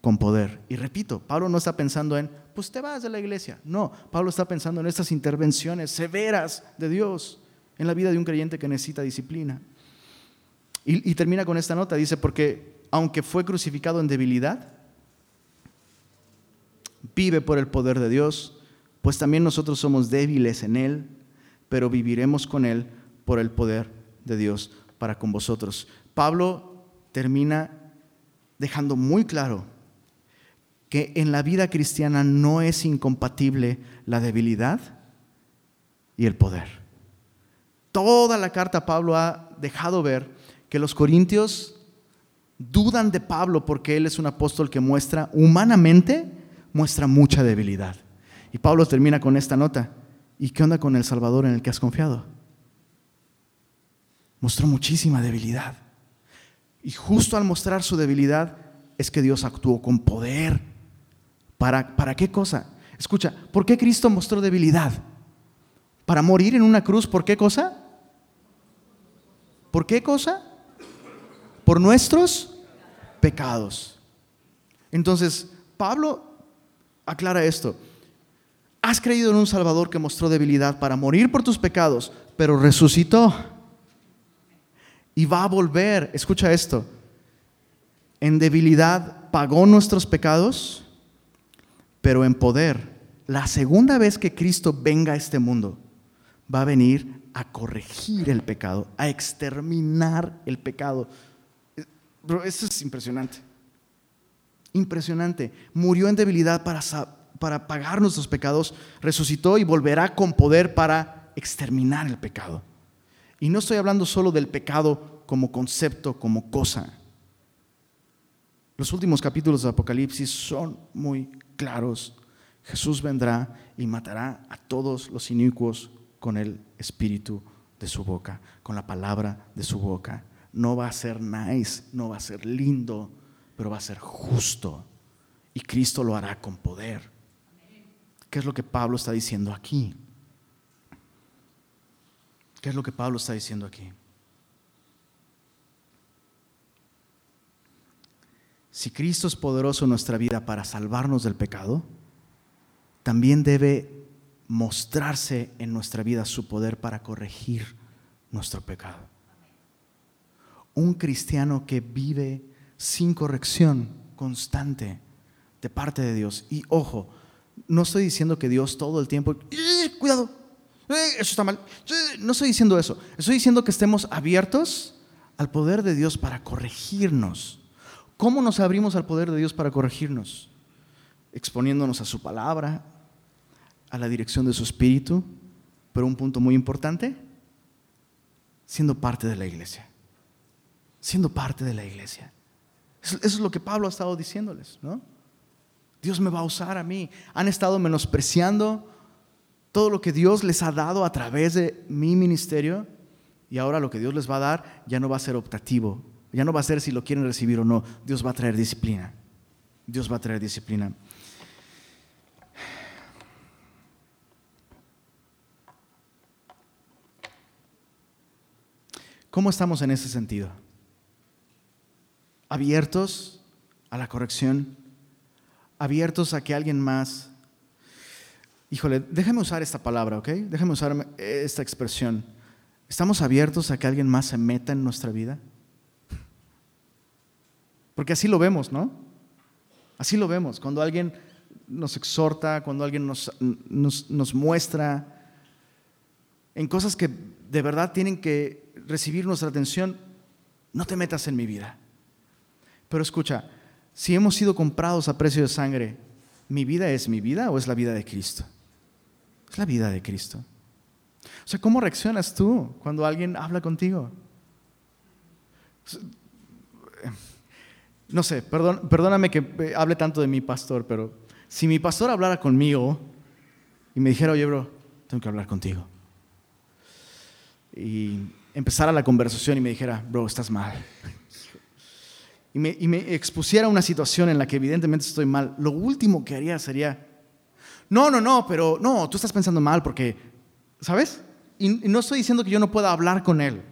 con poder. Y repito, Pablo no está pensando en, pues te vas de la iglesia. No, Pablo está pensando en estas intervenciones severas de Dios en la vida de un creyente que necesita disciplina. Y, termina con esta nota, dice, porque aunque fue crucificado en debilidad, vive por el poder de Dios, pues también nosotros somos débiles en Él, pero viviremos con Él por el poder de Dios para con vosotros. Pablo termina dejando muy claro que en la vida cristiana no es incompatible la debilidad y el poder. Toda la carta Pablo ha dejado ver que los corintios dudan de Pablo porque él es un apóstol que muestra humanamente muestra mucha debilidad. Y Pablo termina con esta nota. ¿Y qué onda con el Salvador en el que has confiado? Mostró muchísima debilidad. Y justo al mostrar su debilidad es que Dios actuó con poder. ¿Para, ¿Para qué cosa? Escucha, ¿por qué Cristo mostró debilidad? ¿Para morir en una cruz? ¿Por qué cosa? ¿Por qué cosa? Por nuestros pecados. Entonces, Pablo aclara esto. Has creído en un Salvador que mostró debilidad para morir por tus pecados, pero resucitó. Y va a volver, escucha esto, en debilidad pagó nuestros pecados, pero en poder. La segunda vez que Cristo venga a este mundo, va a venir a corregir el pecado, a exterminar el pecado. Eso es impresionante impresionante. Murió en debilidad para, para pagar nuestros pecados, resucitó y volverá con poder para exterminar el pecado. Y no estoy hablando solo del pecado como concepto, como cosa. Los últimos capítulos de Apocalipsis son muy claros. Jesús vendrá y matará a todos los inicuos con el espíritu de su boca, con la palabra de su boca. No va a ser nice, no va a ser lindo, pero va a ser justo. Y Cristo lo hará con poder. ¿Qué es lo que Pablo está diciendo aquí? ¿Qué es lo que Pablo está diciendo aquí? Si Cristo es poderoso en nuestra vida para salvarnos del pecado, también debe mostrarse en nuestra vida su poder para corregir nuestro pecado. Un cristiano que vive sin corrección constante de parte de Dios. Y ojo, no estoy diciendo que Dios todo el tiempo, ¡Eh, cuidado, Eh, eso está mal. No estoy diciendo eso. Estoy diciendo que estemos abiertos al poder de Dios para corregirnos. ¿Cómo nos abrimos al poder de Dios para corregirnos? Exponiéndonos a su palabra, a la dirección de su espíritu, pero un punto muy importante, siendo parte de la iglesia. Siendo parte de la iglesia. Eso es lo que Pablo ha estado diciéndoles, ¿no? Dios me va a usar a mí. Han estado menospreciando todo lo que Dios les ha dado a través de mi ministerio y ahora lo que Dios les va a dar ya no va a ser optativo, ya no va a ser si lo quieren recibir o no, Dios va a traer disciplina. Dios va a traer disciplina. ¿Cómo estamos en ese sentido? ¿Abiertos a la corrección? ¿Abiertos a que alguien más... Híjole, déjame usar esta palabra, ¿ok? Déjame usar esta expresión. ¿Estamos abiertos a que alguien más se meta en nuestra vida? Porque así lo vemos, ¿no? Así lo vemos. Cuando alguien nos exhorta, cuando alguien nos, nos, nos muestra en cosas que de verdad tienen que recibir nuestra atención, no te metas en mi vida. Pero escucha, si hemos sido comprados a precio de sangre, ¿mi vida es mi vida o es la vida de Cristo? Es la vida de Cristo. O sea, ¿cómo reaccionas tú cuando alguien habla contigo? No sé, perdóname que hable tanto de mi pastor, pero si mi pastor hablara conmigo y me dijera, oye, bro, tengo que hablar contigo. Y empezara la conversación y me dijera, bro, estás mal. Y me, expusiera una situación en la que evidentemente estoy mal, lo último que haría sería, no, no, no, pero no, tú estás pensando mal porque, ¿sabes? Y, no estoy diciendo que yo no pueda hablar con él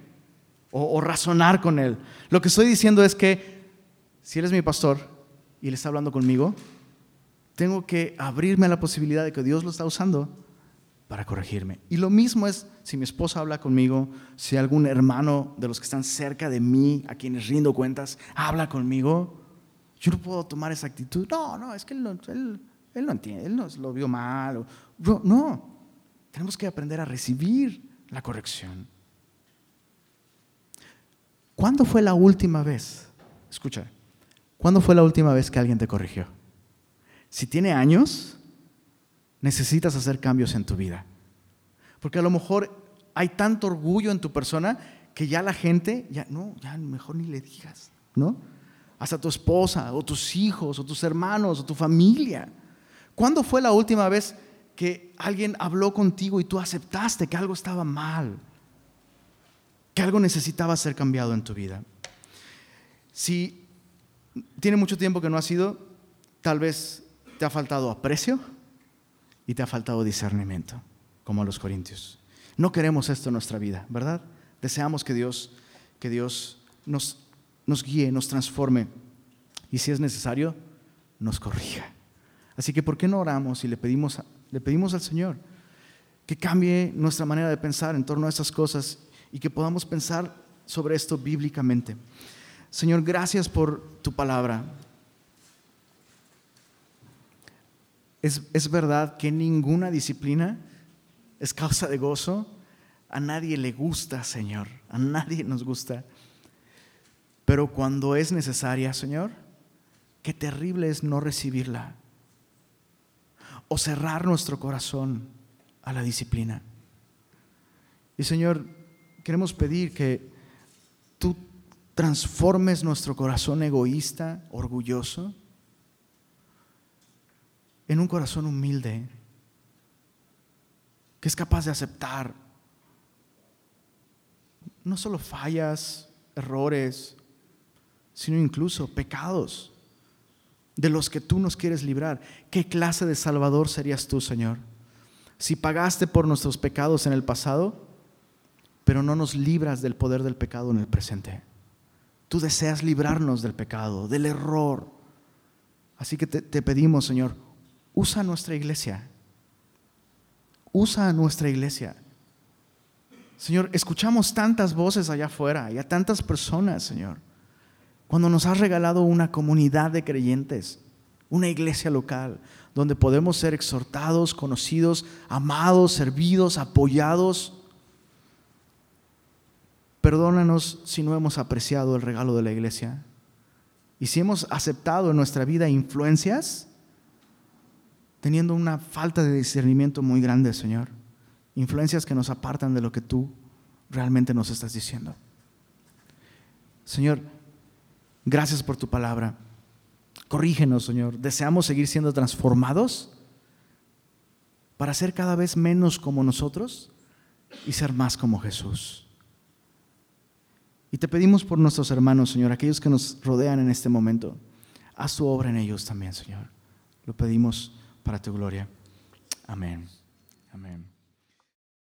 o, o razonar con él. Lo que estoy diciendo es que si él es mi pastor y él está hablando conmigo, tengo que abrirme a la posibilidad de que Dios lo está usando para corregirme. Y lo mismo es si mi esposa habla conmigo, si algún hermano de los que están cerca de mí, a quienes rindo cuentas, habla conmigo, yo no puedo tomar esa actitud. No, no, es que él no, él, no entiende, él no lo vio mal. No, no, tenemos que aprender a recibir la corrección. ¿Cuándo fue la última vez? Escucha, ¿cuándo fue la última vez que alguien te corrigió? Si tiene años, necesitas hacer cambios en tu vida. Porque a lo mejor hay tanto orgullo en tu persona que ya la gente, ya no, ya mejor ni le digas, ¿no? Hasta tu esposa, o tus hijos, o tus hermanos, o tu familia. ¿Cuándo fue la última vez que alguien habló contigo y tú aceptaste que algo estaba mal? Que algo necesitaba ser cambiado en tu vida. Si tiene mucho tiempo que no ha sido, tal vez te ha faltado aprecio y te ha faltado discernimiento, como a los corintios. No queremos esto en nuestra vida, ¿verdad? Deseamos que Dios, que Dios nos, nos guíe, nos transforme y si es necesario, nos corrija. Así que, ¿por qué no oramos y le pedimos, le pedimos al Señor que cambie nuestra manera de pensar en torno a estas cosas y que podamos pensar sobre esto bíblicamente? Señor, gracias por tu palabra. Es, verdad que ninguna disciplina es causa de gozo. A nadie le gusta, Señor. A nadie nos gusta. Pero cuando es necesaria, Señor, qué terrible es no recibirla. O cerrar nuestro corazón a la disciplina. Y Señor, queremos pedir que tú transformes nuestro corazón egoísta, orgulloso, en un corazón humilde, que es capaz de aceptar no solo fallas, errores, sino incluso pecados de los que tú nos quieres librar. ¿Qué clase de Salvador serías tú, Señor? Si pagaste por nuestros pecados en el pasado, pero no nos libras del poder del pecado en el presente. Tú deseas librarnos del pecado, del error. Así que te, pedimos, Señor, usa nuestra iglesia. Usa nuestra iglesia. Señor, escuchamos tantas voces allá afuera y a tantas personas, Señor. Cuando nos has regalado una comunidad de creyentes, una iglesia local, donde podemos ser exhortados, conocidos, amados, servidos, apoyados. Perdónanos si no hemos apreciado el regalo de la iglesia y si hemos aceptado en nuestra vida influencias teniendo una falta de discernimiento muy grande, Señor. Influencias que nos apartan de lo que tú realmente nos estás diciendo. Señor, gracias por tu palabra. Corrígenos, Señor. Deseamos seguir siendo transformados para ser cada vez menos como nosotros y ser más como Jesús. Y te pedimos por nuestros hermanos, Señor, aquellos que nos rodean en este momento. Haz tu obra en ellos también, Señor. Lo pedimos para tu gloria. Amén. Amén.